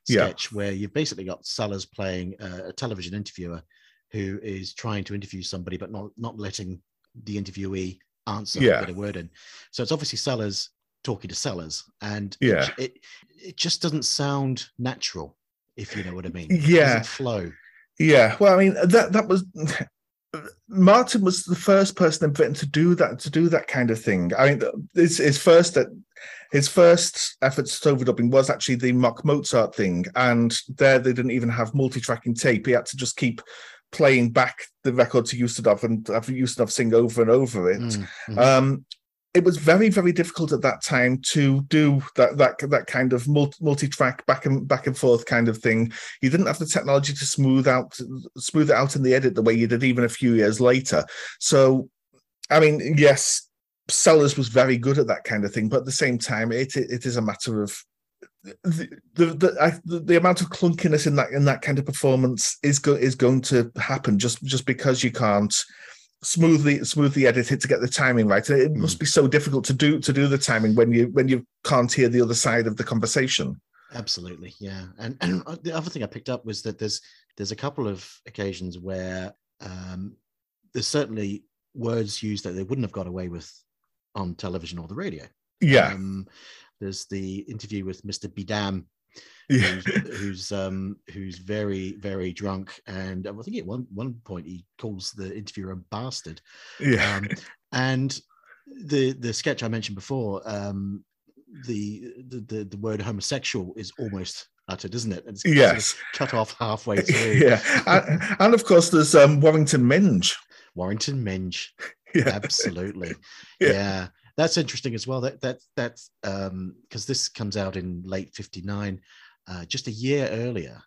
Yeah. sketch where you've basically got Sellers playing a, a television interviewer who is trying to interview somebody but not not letting the interviewee answer Yeah. get a word in. So it's obviously Sellers talking to Sellers, and Yeah. it, it it just doesn't sound natural, if you know what I mean. Yeah. it doesn't flow. Yeah, well, I mean that that was Martin was the first person in Britain to do that to do that kind of thing. I mean, his, his first his first efforts at overdubbing was actually the mock Mozart thing, and there they didn't even have multi-tracking tape. He had to just keep playing back the record to Ustinov and have Ustinov sing over and over it. Mm, mhm. Um, it was very, very difficult at that time to do that that that kind of multi, multi-track back and back and forth kind of thing. You didn't have the technology to smooth out smooth it out in the edit the way you did even a few years later. So, I mean, yes, Sellers was very good at that kind of thing, but at the same time, it it, it is a matter of the the the, I, the the amount of clunkiness in that in that kind of performance is go, is going to happen just just because you can't smoothly smoothly edit it to get the timing right. It must be so difficult to do to do the timing when you when you can't hear the other side of the conversation. Absolutely, yeah. And and the other thing I picked up was that there's there's a couple of occasions where um, there's certainly words used that they wouldn't have got away with on television or the radio. Yeah, Um, there's the interview with Mr. Bidam, yeah, who's, who's um who's very very drunk, and I think at one one point he calls the interviewer a bastard. yeah, Um, and the the sketch I mentioned before, um, the, the the word homosexual is almost uttered, isn't it? And it's sort of yes, cut off halfway through. yeah, and, and of course there's um, Warrington Minge. Warrington Minge, Yeah, absolutely. Yeah. yeah. That's interesting as well. That that that's um because this comes out in late '59, uh, just a year earlier.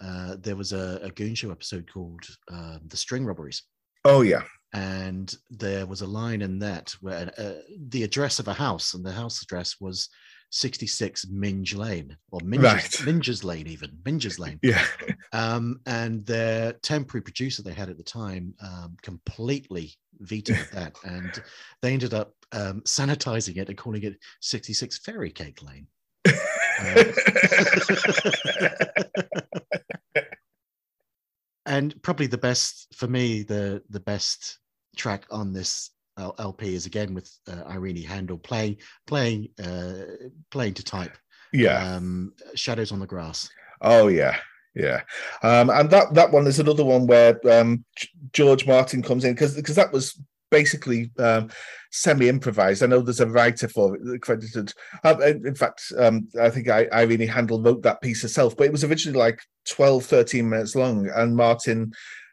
Uh, there was a, a Goon Show episode called um, "The String Robberies," oh yeah, and there was a line in that where uh, the address of a house, and the house address was 66 Minge Lane, or Minge's, Right. Minge's Lane, even Minge's Lane. yeah, Um, and their temporary producer they had at the time um, completely vetoed that, and they ended up um, sanitizing it and calling it 66 Fairy Cake Lane. Uh, and probably the best for me, the the best track on this LP is again with uh, Irene Handl playing playing uh, playing to type. yeah. Um, Shadows on the Grass. Oh yeah, yeah. Um, and that that one is another one where um, George Martin comes in because because that was basically um, semi improvised. I know there's a writer for it credited. Uh, in in fact, um, I think I, Irene Handl wrote that piece herself, but it was originally like 12, 13 minutes long, and Martin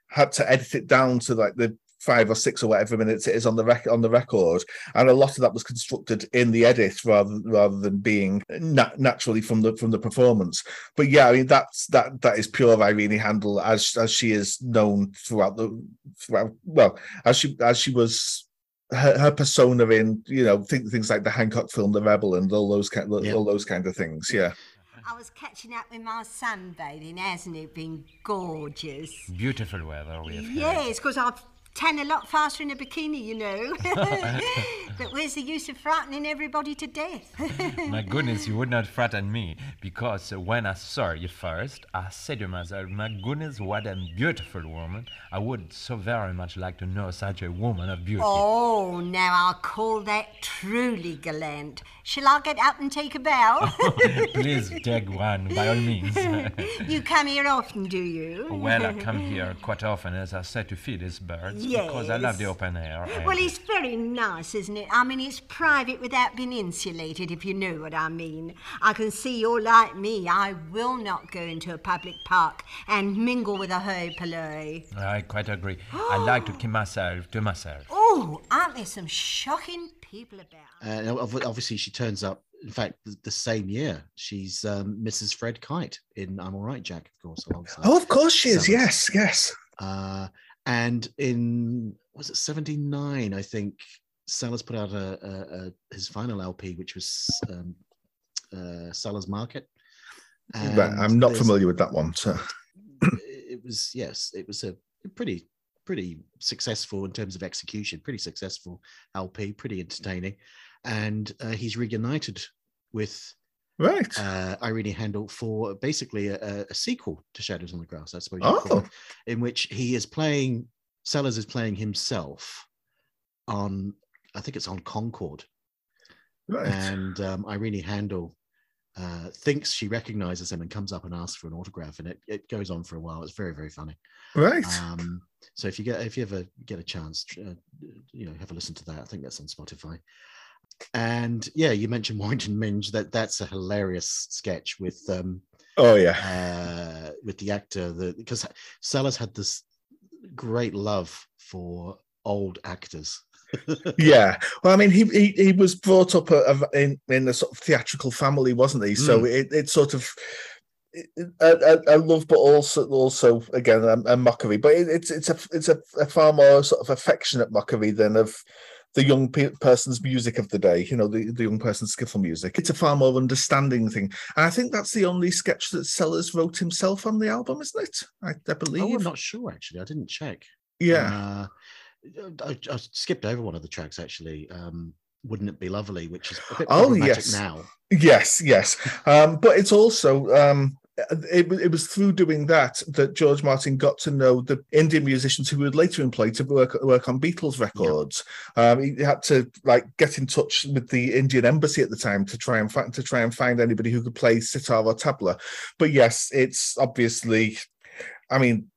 had to edit it down to like the five or six or whatever minutes it is on the rec- on the record and a lot of that was constructed in the edit rather rather than being na- naturally from the from the performance but yeah, I mean that's that that is pure Irene Handl as as she is known throughout the throughout well as she as she was her, her persona in you know think, things like the Hancock film The Rebel and all those kind Yeah. all those kind of things yeah I was catching up with my sunbathing, hasn't it been gorgeous? Beautiful weather we have. Yes, because I've tan a lot faster in a bikini, you know. but where's the use of frightening everybody to death? My goodness, you would not frighten me because when I saw you first, I said to myself, My goodness, what a beautiful woman. I would so very much like to know such a woman of beauty. oh, now I'll call that truly gallant. Shall I get up and take a bow? Please take one, by all means. you come here often, do you? well, I come here quite often, as I said, to feed these birds yes. because I love the open air. Well, it's very nice, isn't it? I mean, it's private without being insulated, if you know what I mean. I can see you're like me. I will not go into a public park and mingle with a hoi polloi. I quite agree. I like to keep myself to myself. Oh, aren't there some shocking people about? And obviously, she turns up. In fact, the, the same year, she's um, Mrs. Fred Kite in "I'm All Right, Jack." Of course, alongside. oh of course she is Sellers. yes yes Uh, and in was it '79? I think Sellers put out a, a, a his final LP, which was um, uh, Sellers Market. right, And I'm not familiar with that one so It was yes, it was a pretty pretty successful in terms of execution. Pretty successful LP, pretty entertaining, and uh, he's reunited with right uh, Irene Handl for basically a, a- sequel to Shadows on the Grass, I suppose, Oh. in which he is playing, Sellers is playing himself on, I think it's on Concorde, right and um, Irene Handl uh, thinks she recognizes him and comes up and asks for an autograph, and it, it goes on for a while. It's very very funny. Right. Um, so if you get if you ever get a chance, uh, you know, have a listen to that. I think that's on Spotify. And yeah, you mentioned Warrington Minge. That that's a hilarious sketch with um, oh yeah, uh, with the actor. The because Sellers had this great love for old actors. Yeah. Well, I mean, he he, he was brought up a, a, in in a sort of theatrical family, wasn't he? So Mm. it it sort of. A, a, a love, but also also again a, a mockery. But it, it's it's a it's a, a far more sort of affectionate mockery than of the young pe- person's music of the day. You know, the, the young person's skiffle music. It's a far more understanding thing, and I think that's the only sketch that Sellers wrote himself on the album, isn't it? I, I believe. Oh, I'm not sure actually. I didn't check. Yeah. Uh, I, I skipped over one of the tracks actually. Um, Wouldn't it be lovely? Which is a bit Oh, yes. now. Yes, yes. Um, but it's also um, it, it was through doing that that George Martin got to know the Indian musicians who would later employ to work work on Beatles records. Um, he had to like get in touch with the Indian embassy at the time to try and find to try and find anybody who could play sitar or tabla. But yes, it's obviously, I mean,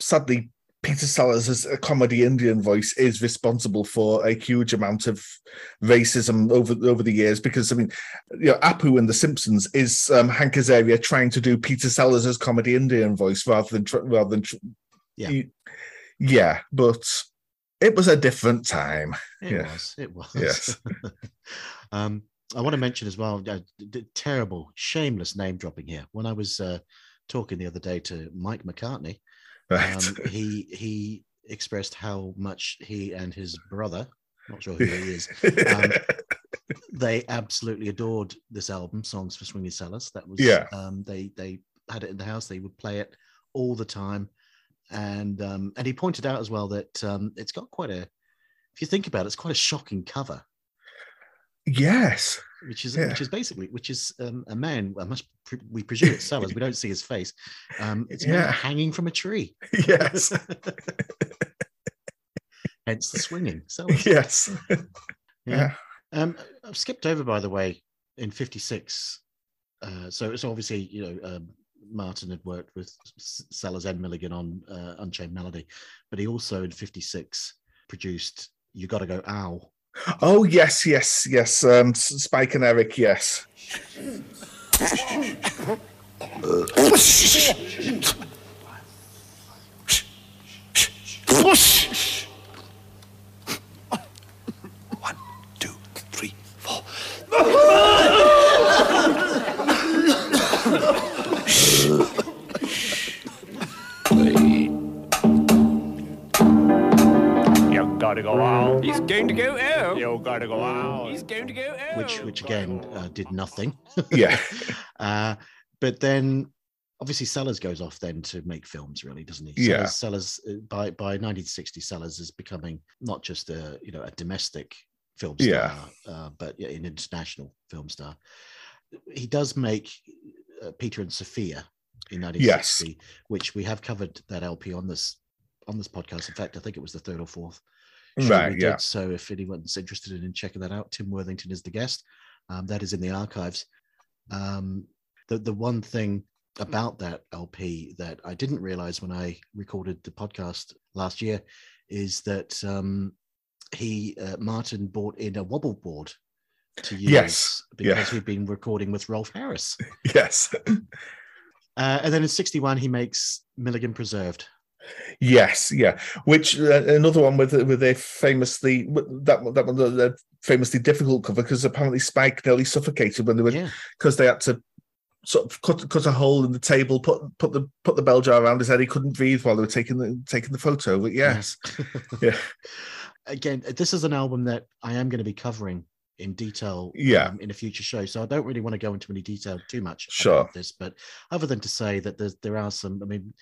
sadly. Peter Sellers' a comedy Indian voice is responsible for a huge amount of racism over over the years because I mean, you know, Apu in The Simpsons is um, Hank Azaria trying to do Peter Sellers' comedy Indian voice rather than rather than Yeah. yeah, but it was a different time. It Yeah. was. It was. Yes. um, I want to mention as well, uh, terrible, shameless name dropping here. When I was uh, talking the other day to Mike McCartney, Right. um, he he expressed how much he and his brother, not sure who he is, um, they absolutely adored this album, Songs for Swingy Sellers. That was Yeah. Um, they they had it in the house. They would play it all the time, and um, and he pointed out as well that um, it's got quite a. If you think about it, it's quite a shocking cover, yes. which is Yeah. which is basically which is um, a man. Must pre- we presume it's Sellers. we don't see his face. Um, it's Yeah. hanging from a tree. Yes. Hence the swinging. Sellers. yes. Yeah. Yeah. Um, I've skipped over, by the way, in '56. Uh, so it's obviously, you know, um, Martin had worked with Sellers and Milligan on uh, Unchained Melody, but he also in '56 produced "You Gotta Go Ow." Oh yes, yes, yes. Um, Spike and Eric, yes. Gotta go out. He's going to go out. You gotta go out. He's going to go out. which which again uh, did nothing. Yeah. uh, but then obviously Sellers goes off then to make films, really, doesn't he? Yeah. Sellers, Sellers uh, by by 1960, Sellers is becoming not just a you know a domestic film star, Yeah. uh, but yeah, an international film star. He does make uh, Peter and Sophia in 1960, which we have covered that LP on this on this podcast. In fact, I think it was the third or fourth show Right, yeah. did. So if anyone's interested in checking that out, Tim Worthington is the guest. Um, that is in the archives. Um, the the one thing about that LP that I didn't realize when I recorded the podcast last year is that um, he uh, Martin bought in a wobble board to use Yes, because yeah. we've been recording with Rolf Harris. Yes. Uh, and then in 61, he makes Milligan Preserved. Yes, yeah. Which uh, another one with with a famously that that one the famously difficult cover because apparently Spike nearly suffocated when they were Yeah. because they had to sort of cut cut a hole in the table, put put the put the bell jar around his head. He couldn't breathe while they were taking the taking the photo. But yes, yeah, Again, this is an album that I am going to be covering in detail Yeah. um, in a future show. So I don't really want to go into any detail too much Sure. about this, but other than to say that there's, there are some, I mean,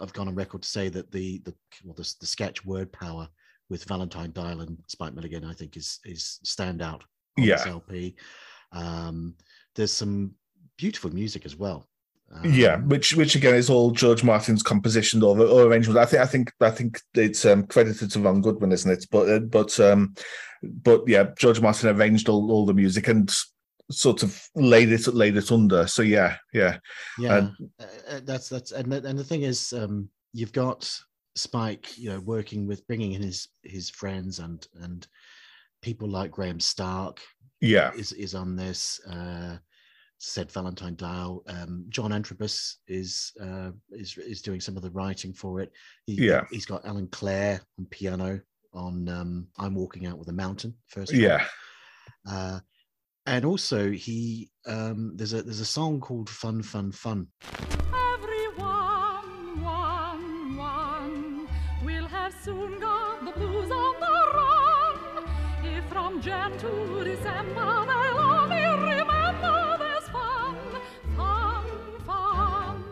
I've gone on record to say that the the well, the, the sketch word power with Valentine Dyall and Spike Milligan, I think is is standout on this LP. Um, there's some beautiful music as well. yeah. Um, Which which again is all George Martin's composition or, or arrangement. I think I think I think it's um, credited to Ron Goodwin, isn't it? But uh, but um, but yeah, George Martin arranged all, all the music and sort of laid it laid it under. So yeah, yeah, Yeah, And- uh, uh, that's that's and the, and the thing is, um, you've got Spike, you know, working with bringing in his his friends and and people like Graham Stark yeah, is is on this. Uh, said Valentine Dyall. Um, John Antrobus is uh, is is doing some of the writing for it. He, Yeah. he's got Alan Clare on piano on um, I'm Walking Out with a Mountain first. yeah, Uh, and also he um, there's a there's a song called Fun Fun Fun. Everyone, one, one, will have soon got the blues on the run. If from Jan to December they'll only remember there's fun, fun, fun.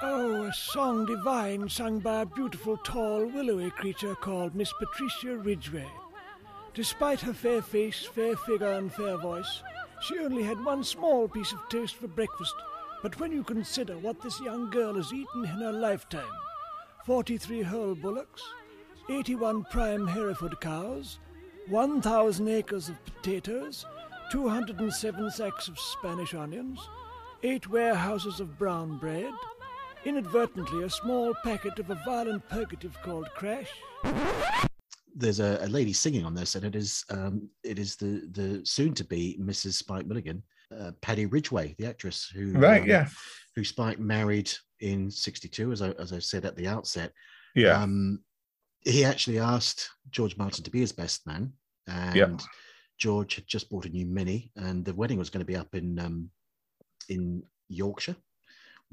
Oh, a song divine sung by a beautiful, tall, willowy creature called Miss Patricia Ridgeway. Despite her fair face, fair figure, and fair voice, she only had one small piece of toast for breakfast. But when you consider what this young girl has eaten in her lifetime 43 whole bullocks, 81 prime Hereford cows, 1,000 acres of potatoes, 207 sacks of Spanish onions, eight warehouses of brown bread, inadvertently a small packet of a violent purgative called Crash, There's a, a lady singing on this, and it is um, it is the the soon to be Mrs. Spike Milligan, uh, Paddy Ridgeway, the actress who right, um, yeah, who Spike married in '62, as I as I said at the outset. yeah, Um, he actually asked George Martin to be his best man, and Yep. George had just bought a new Mini, and the wedding was going to be up in um, in Yorkshire,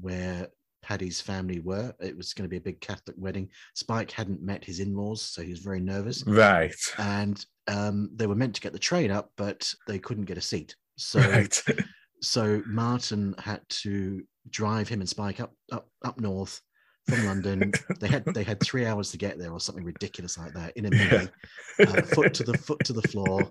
where Paddy's family were. It was going to be a big Catholic wedding. Spike hadn't met his in-laws, so he was very nervous, right, and um, they were meant to get the train up, but they couldn't get a seat. So right, so Martin had to drive him and Spike up up up north from London. they had they had three hours to get there or something ridiculous like that in a mini, uh, foot to the foot to the floor,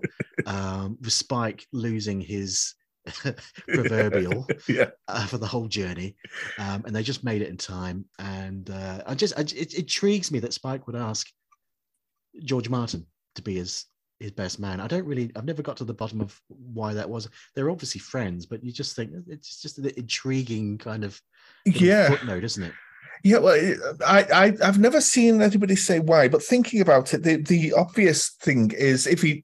um, with Spike losing his proverbial yeah, uh, for the whole journey, um, and they just made it in time. And uh, I just I, it intrigues me that Spike would ask George Martin to be his his best man. I don't really I've never got to the bottom of why that was. They're obviously friends, but you just think it's just an intriguing kind of yeah. footnote, isn't it? Yeah, well, I, I I've never seen anybody say why, but thinking about it, the, the obvious thing is if he,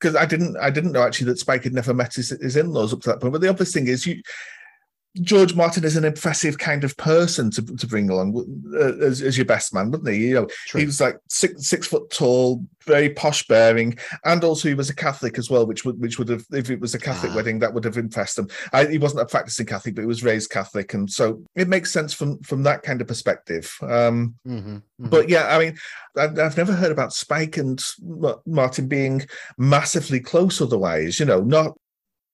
because I didn't I didn't know actually that Spike had never met his, his in laws up to that point. But the obvious thing is you. George Martin is an impressive kind of person to, to bring along uh, as, as your best man, wouldn't he? You know, True. he was like six six foot tall, very posh bearing, and also he was a Catholic as well, which would which would have if it was a Catholic Ah. wedding that would have impressed him. I, he wasn't a practicing Catholic, but he was raised Catholic, and so it makes sense from from that kind of perspective. Um, Mhm, mhm. but yeah, I mean, I've, I've never heard about Spike and Martin being massively close. Otherwise, you know, not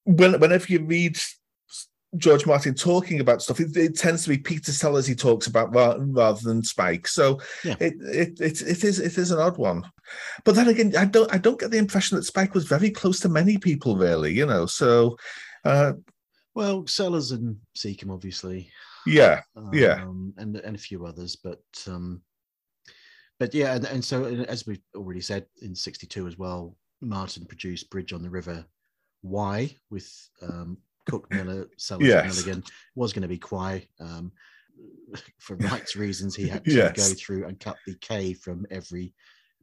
when, whenever you read George Martin talking about stuff, it, it tends to be Peter Sellers he talks about ra- rather than Spike. So Yeah. it, it it it is it is an odd one. But then again, I don't I don't get the impression that Spike was very close to many people, really. You know, so uh, well, Sellers and Secombe, obviously. yeah, Yeah. um, and and a few others, but um, but yeah, and, and so as we've already said in '62 as well, Martin produced Bridge on the River Wye with um, Cook Miller, Sellers, Yes. Milligan. Was going to be Kwai. Um, for rights reasons, he had to Yes. go through and cut the K from every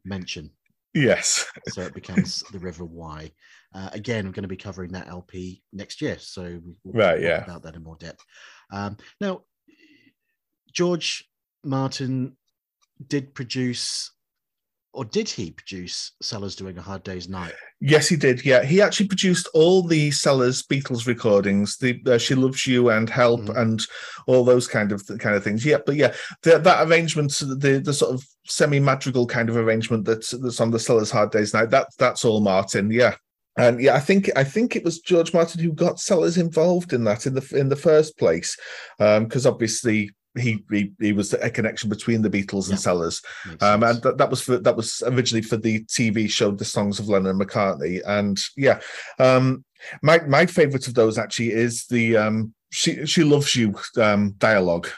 mention yes, so it becomes the River Y. Uh, again, I'm going to be covering that LP next year, so we- we'll Right, talk yeah. about that in more depth. Um, now, George Martin did produce, or did he produce Sellers doing a Hard Day's Night? Yes, he did. Yeah, he actually produced all the Sellers Beatles recordings, the uh, "She Loves You" and "Help" Mhm. and all those kind of kind of things. Yeah, but yeah, the, that arrangement, the the sort of semi madrigal kind of arrangement that's that's on the Sellers Hard Days Night. That that's all Martin. Yeah. And yeah, I think I think it was George Martin who got Sellers involved in that in the in the first place, because obviously he, he he was a connection between the Beatles Yeah. and Sellers. Um, and that, that was for that was originally for the TV show The Songs of Lennon and McCartney. And yeah, um, my my favorite of those actually is the um, she she loves you um, dialogue.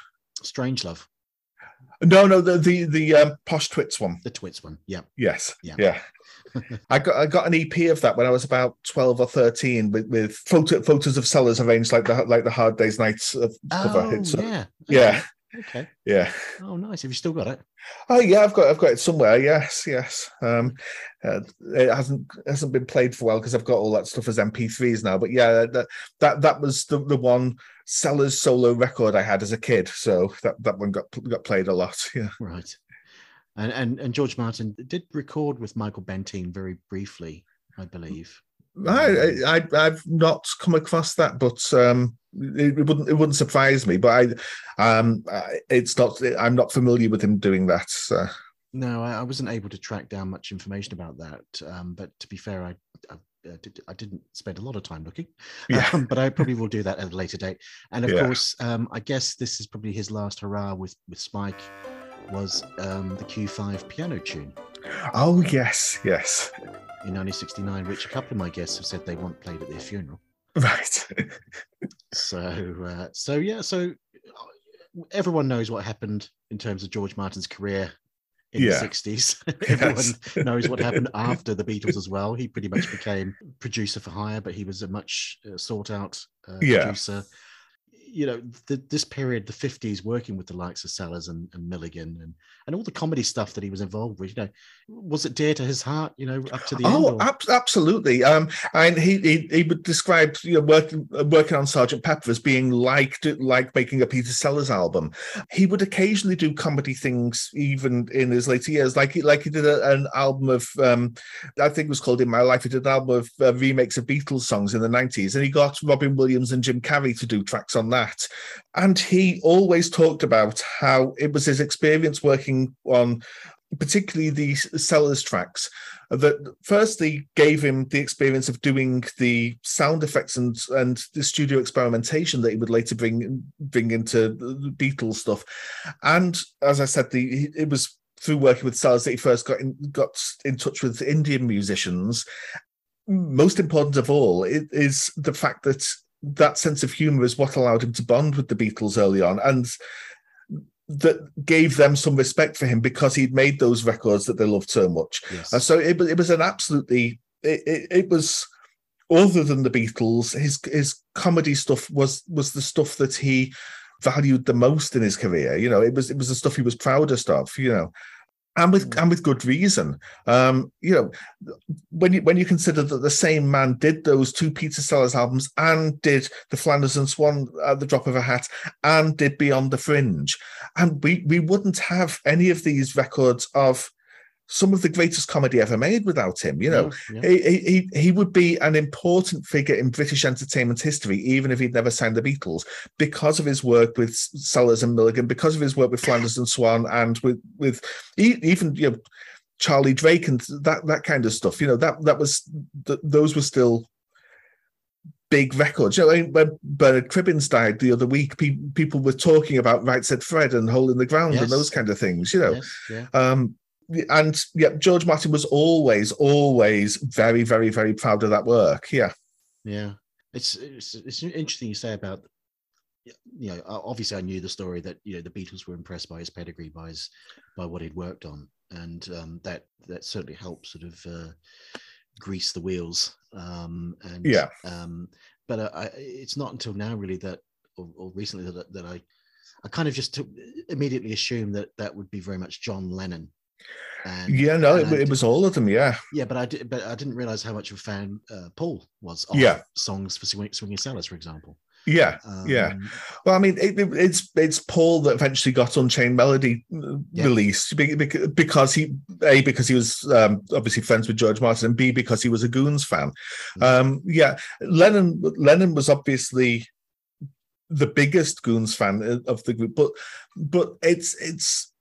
Strange Love. No, no, the the the um, posh twits one. The twits one. Yeah. Yes. Yeah. Yeah. I got I got an EP of that when I was about twelve or thirteen with, with photo, photos of sellers arranged like the like the Hard Days Nights of cover. Oh, It's, yeah. yeah, Okay. yeah. Oh, nice. Have you still got it? Oh yeah, I've got I've got it somewhere. Yes, yes. Um, uh, it hasn't hasn't been played for a while because I've got all that stuff as MP3s now. But yeah, that that that was the, the one Sellers solo record I had as a kid. So that that one got got played a lot. Yeah. Right. And, and and George Martin did record with Michael Bentine very briefly, I believe. I, I I've not come across that, but um, it, it wouldn't it wouldn't surprise me. But I, um, I- it's not. I'm not familiar with him doing that. So. No, I, I wasn't able to track down much information about that. Um, but to be fair, I, I, uh, did, I didn't spend a lot of time looking. Yeah. Um, but I probably will do that at a later date. And of Yeah. course, um, I guess this is probably his last hurrah with with Spike. Was um, the Q5 piano tune Oh yes, yes. in 1969, which a couple of my guests have said they want played at their funeral. Right. So, uh, so yeah, so uh, everyone knows what happened in terms of George Martin's career in Yeah. the 60s. everyone knows what happened after the Beatles as well. He pretty much became producer for hire, but he was a much uh, sought out uh, Yeah. producer. You know, the, this period, the 50s, working with the likes of Sellers and, and Milligan and, and all the comedy stuff that he was involved with, you know, was it dear to his heart, you know, up to the end? Oh, ab- absolutely. Um, and he, he he would describe you know working uh, working on Sergeant Pepper as being like like making a Peter Sellers album. He would occasionally do comedy things even in his later years, like he like he did a, an album of um, I think it was called In My Life. He did an album of uh, remakes of Beatles songs in the nineties, and he got Robin Williams and Jim Carrey to do tracks on that. And he always talked about how it was his experience working on particularly these sellers tracks that firstly gave him the experience of doing the sound effects and and the studio experimentation that he would later bring bring into the Beatles stuff. And as I said the it was through working with Sellers that he first got in got in touch with Indian musicians. Most important of all it is the fact that that sense of humor is what allowed him to bond with the Beatles early on and that gave them some respect for him because he'd made those records that they loved so much. Yes. And so it, was- it was an absolutely it, it, it was other than the Beatles, his his comedy stuff was was the stuff that he valued the most in his career. You know, it was it was the stuff he was proudest of. You know, and with and with good reason. Um, you know, when you when you consider that the same man did those two Peter Sellers albums and did the Flanders and Swann at the drop of a hat and did Beyond the Fringe, and we we wouldn't have any of these records of some of the greatest comedy ever made without him. You know, Yeah, yeah. he, he he- would be an important figure in British entertainment history, even if he'd never signed the Beatles, because of his work with Sellers and Milligan, because of his work with Flanders and Swann, and with with even you know Charlie Drake and that that kind of stuff. You know that that was th- those were still big records. You know, I mean, when Bernard Cribbins died the other week, pe- people were talking about Right Said Fred and Hole in the Ground Yes. and those kind of things. You know, Yes, yeah. um, and yeah, George Martin was always, always very, very, very proud of that work. Yeah, Yeah, it's it's, it's interesting you say about you know obviously I knew the story that you know the Beatles were impressed by his pedigree by his by what he'd worked on and um, that that certainly helped sort of uh, grease the wheels um, and Yeah. um, but uh, I, it's not until now really that or, or recently that that I I kind of just took, immediately assumed that that would be very much John Lennon. And, yeah. No, it, it was all of them. Yeah, yeah, but I did, but I didn't realize how much of a fan uh, Paul was of Yeah. songs for Swing, Swinging Sellers, for example. yeah, yeah. Um, Well, I mean, it, it- it's it's Paul that eventually got Unchained Melody uh, Yeah. released because he a because he was um, obviously friends with George Martin, and b because he was a Goons fan. Mm. Um, yeah, Lennon Lennon was obviously the biggest Goons fan of the group, but but it's it's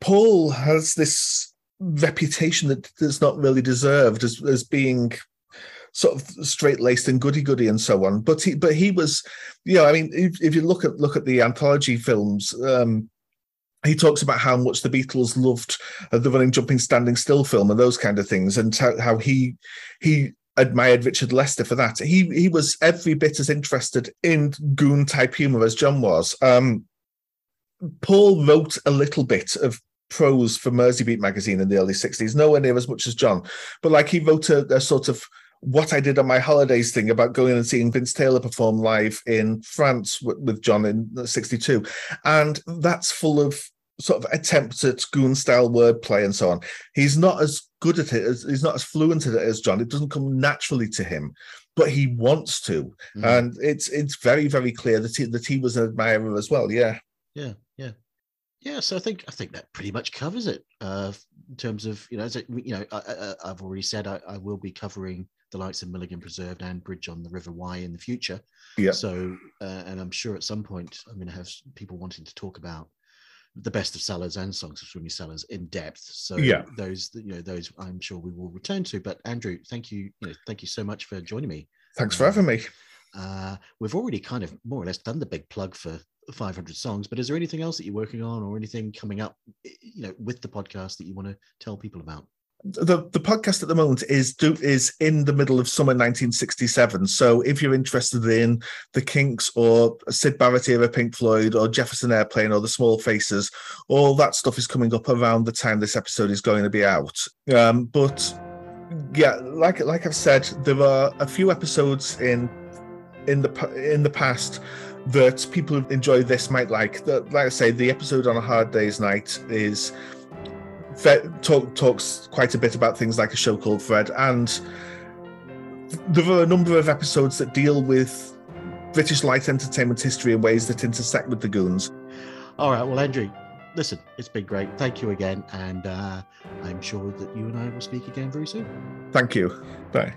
Paul has this reputation that is not really deserved as as being sort of straight laced and goody goody and so on. But he but he was, you know, I mean, if, if you look at look at the anthology films, um, he talks about how much the Beatles loved the running, jumping, standing still film and those kind of things, and how, how he he admired Richard Lester for that. He he was every bit as interested in goon type humor as John was. Um, Paul wrote a little bit of prose for Merseybeat magazine in the early 60s, nowhere near as much as John. But like he wrote a, a sort of what I did on my holidays thing about going and seeing Vince Taylor perform live in France with, with John in 62. And that's full of sort of attempts at goon style wordplay and so on. He's not as good at it, as, he's not as fluent at it as John. It doesn't come naturally to him, but he wants to. Mhm. And it's it's very, very clear that he, that he was an admirer as well. Yeah. Yeah, yeah, yeah. So I think I think that pretty much covers it uh, in terms of you know, as it, you know, I, I've already said I, I will be covering the likes of Milligan Preserved and Bridge on the River Wye in the future. Yeah. So, uh, and I'm sure at some point I'm going to have people wanting to talk about the best of Sellers and songs of Sweeney Sellers in depth. So Yeah. those, you know, those I'm sure we will return to. But Andrew, thank you, you know, thank you so much for joining me. Thanks for having me. Uh, we've already kind of more or less done the big plug for 500 songs, but is there anything else that you're working on or anything coming up, you know, with the podcast that you want to tell people about? the the podcast at the moment is do is in the middle of summer 1967 so if you're interested in the kinks or syd barrett era pink floyd or jefferson airplane or the small faces all that stuff is coming up around the time this episode is going to be out um but yeah like like i've said there are a few episodes in in the in the past that people who enjoy this might like the, like i say the episode on a hard day's night is talk, talks quite a bit about things like a show called Fred, and there are a number of episodes that deal with British light entertainment history in ways that intersect with the Goons. All right. Well, Andrew, listen, it's been great. Thank you again. And uh, I'm sure that you and I will speak again very soon. Thank you. Bye.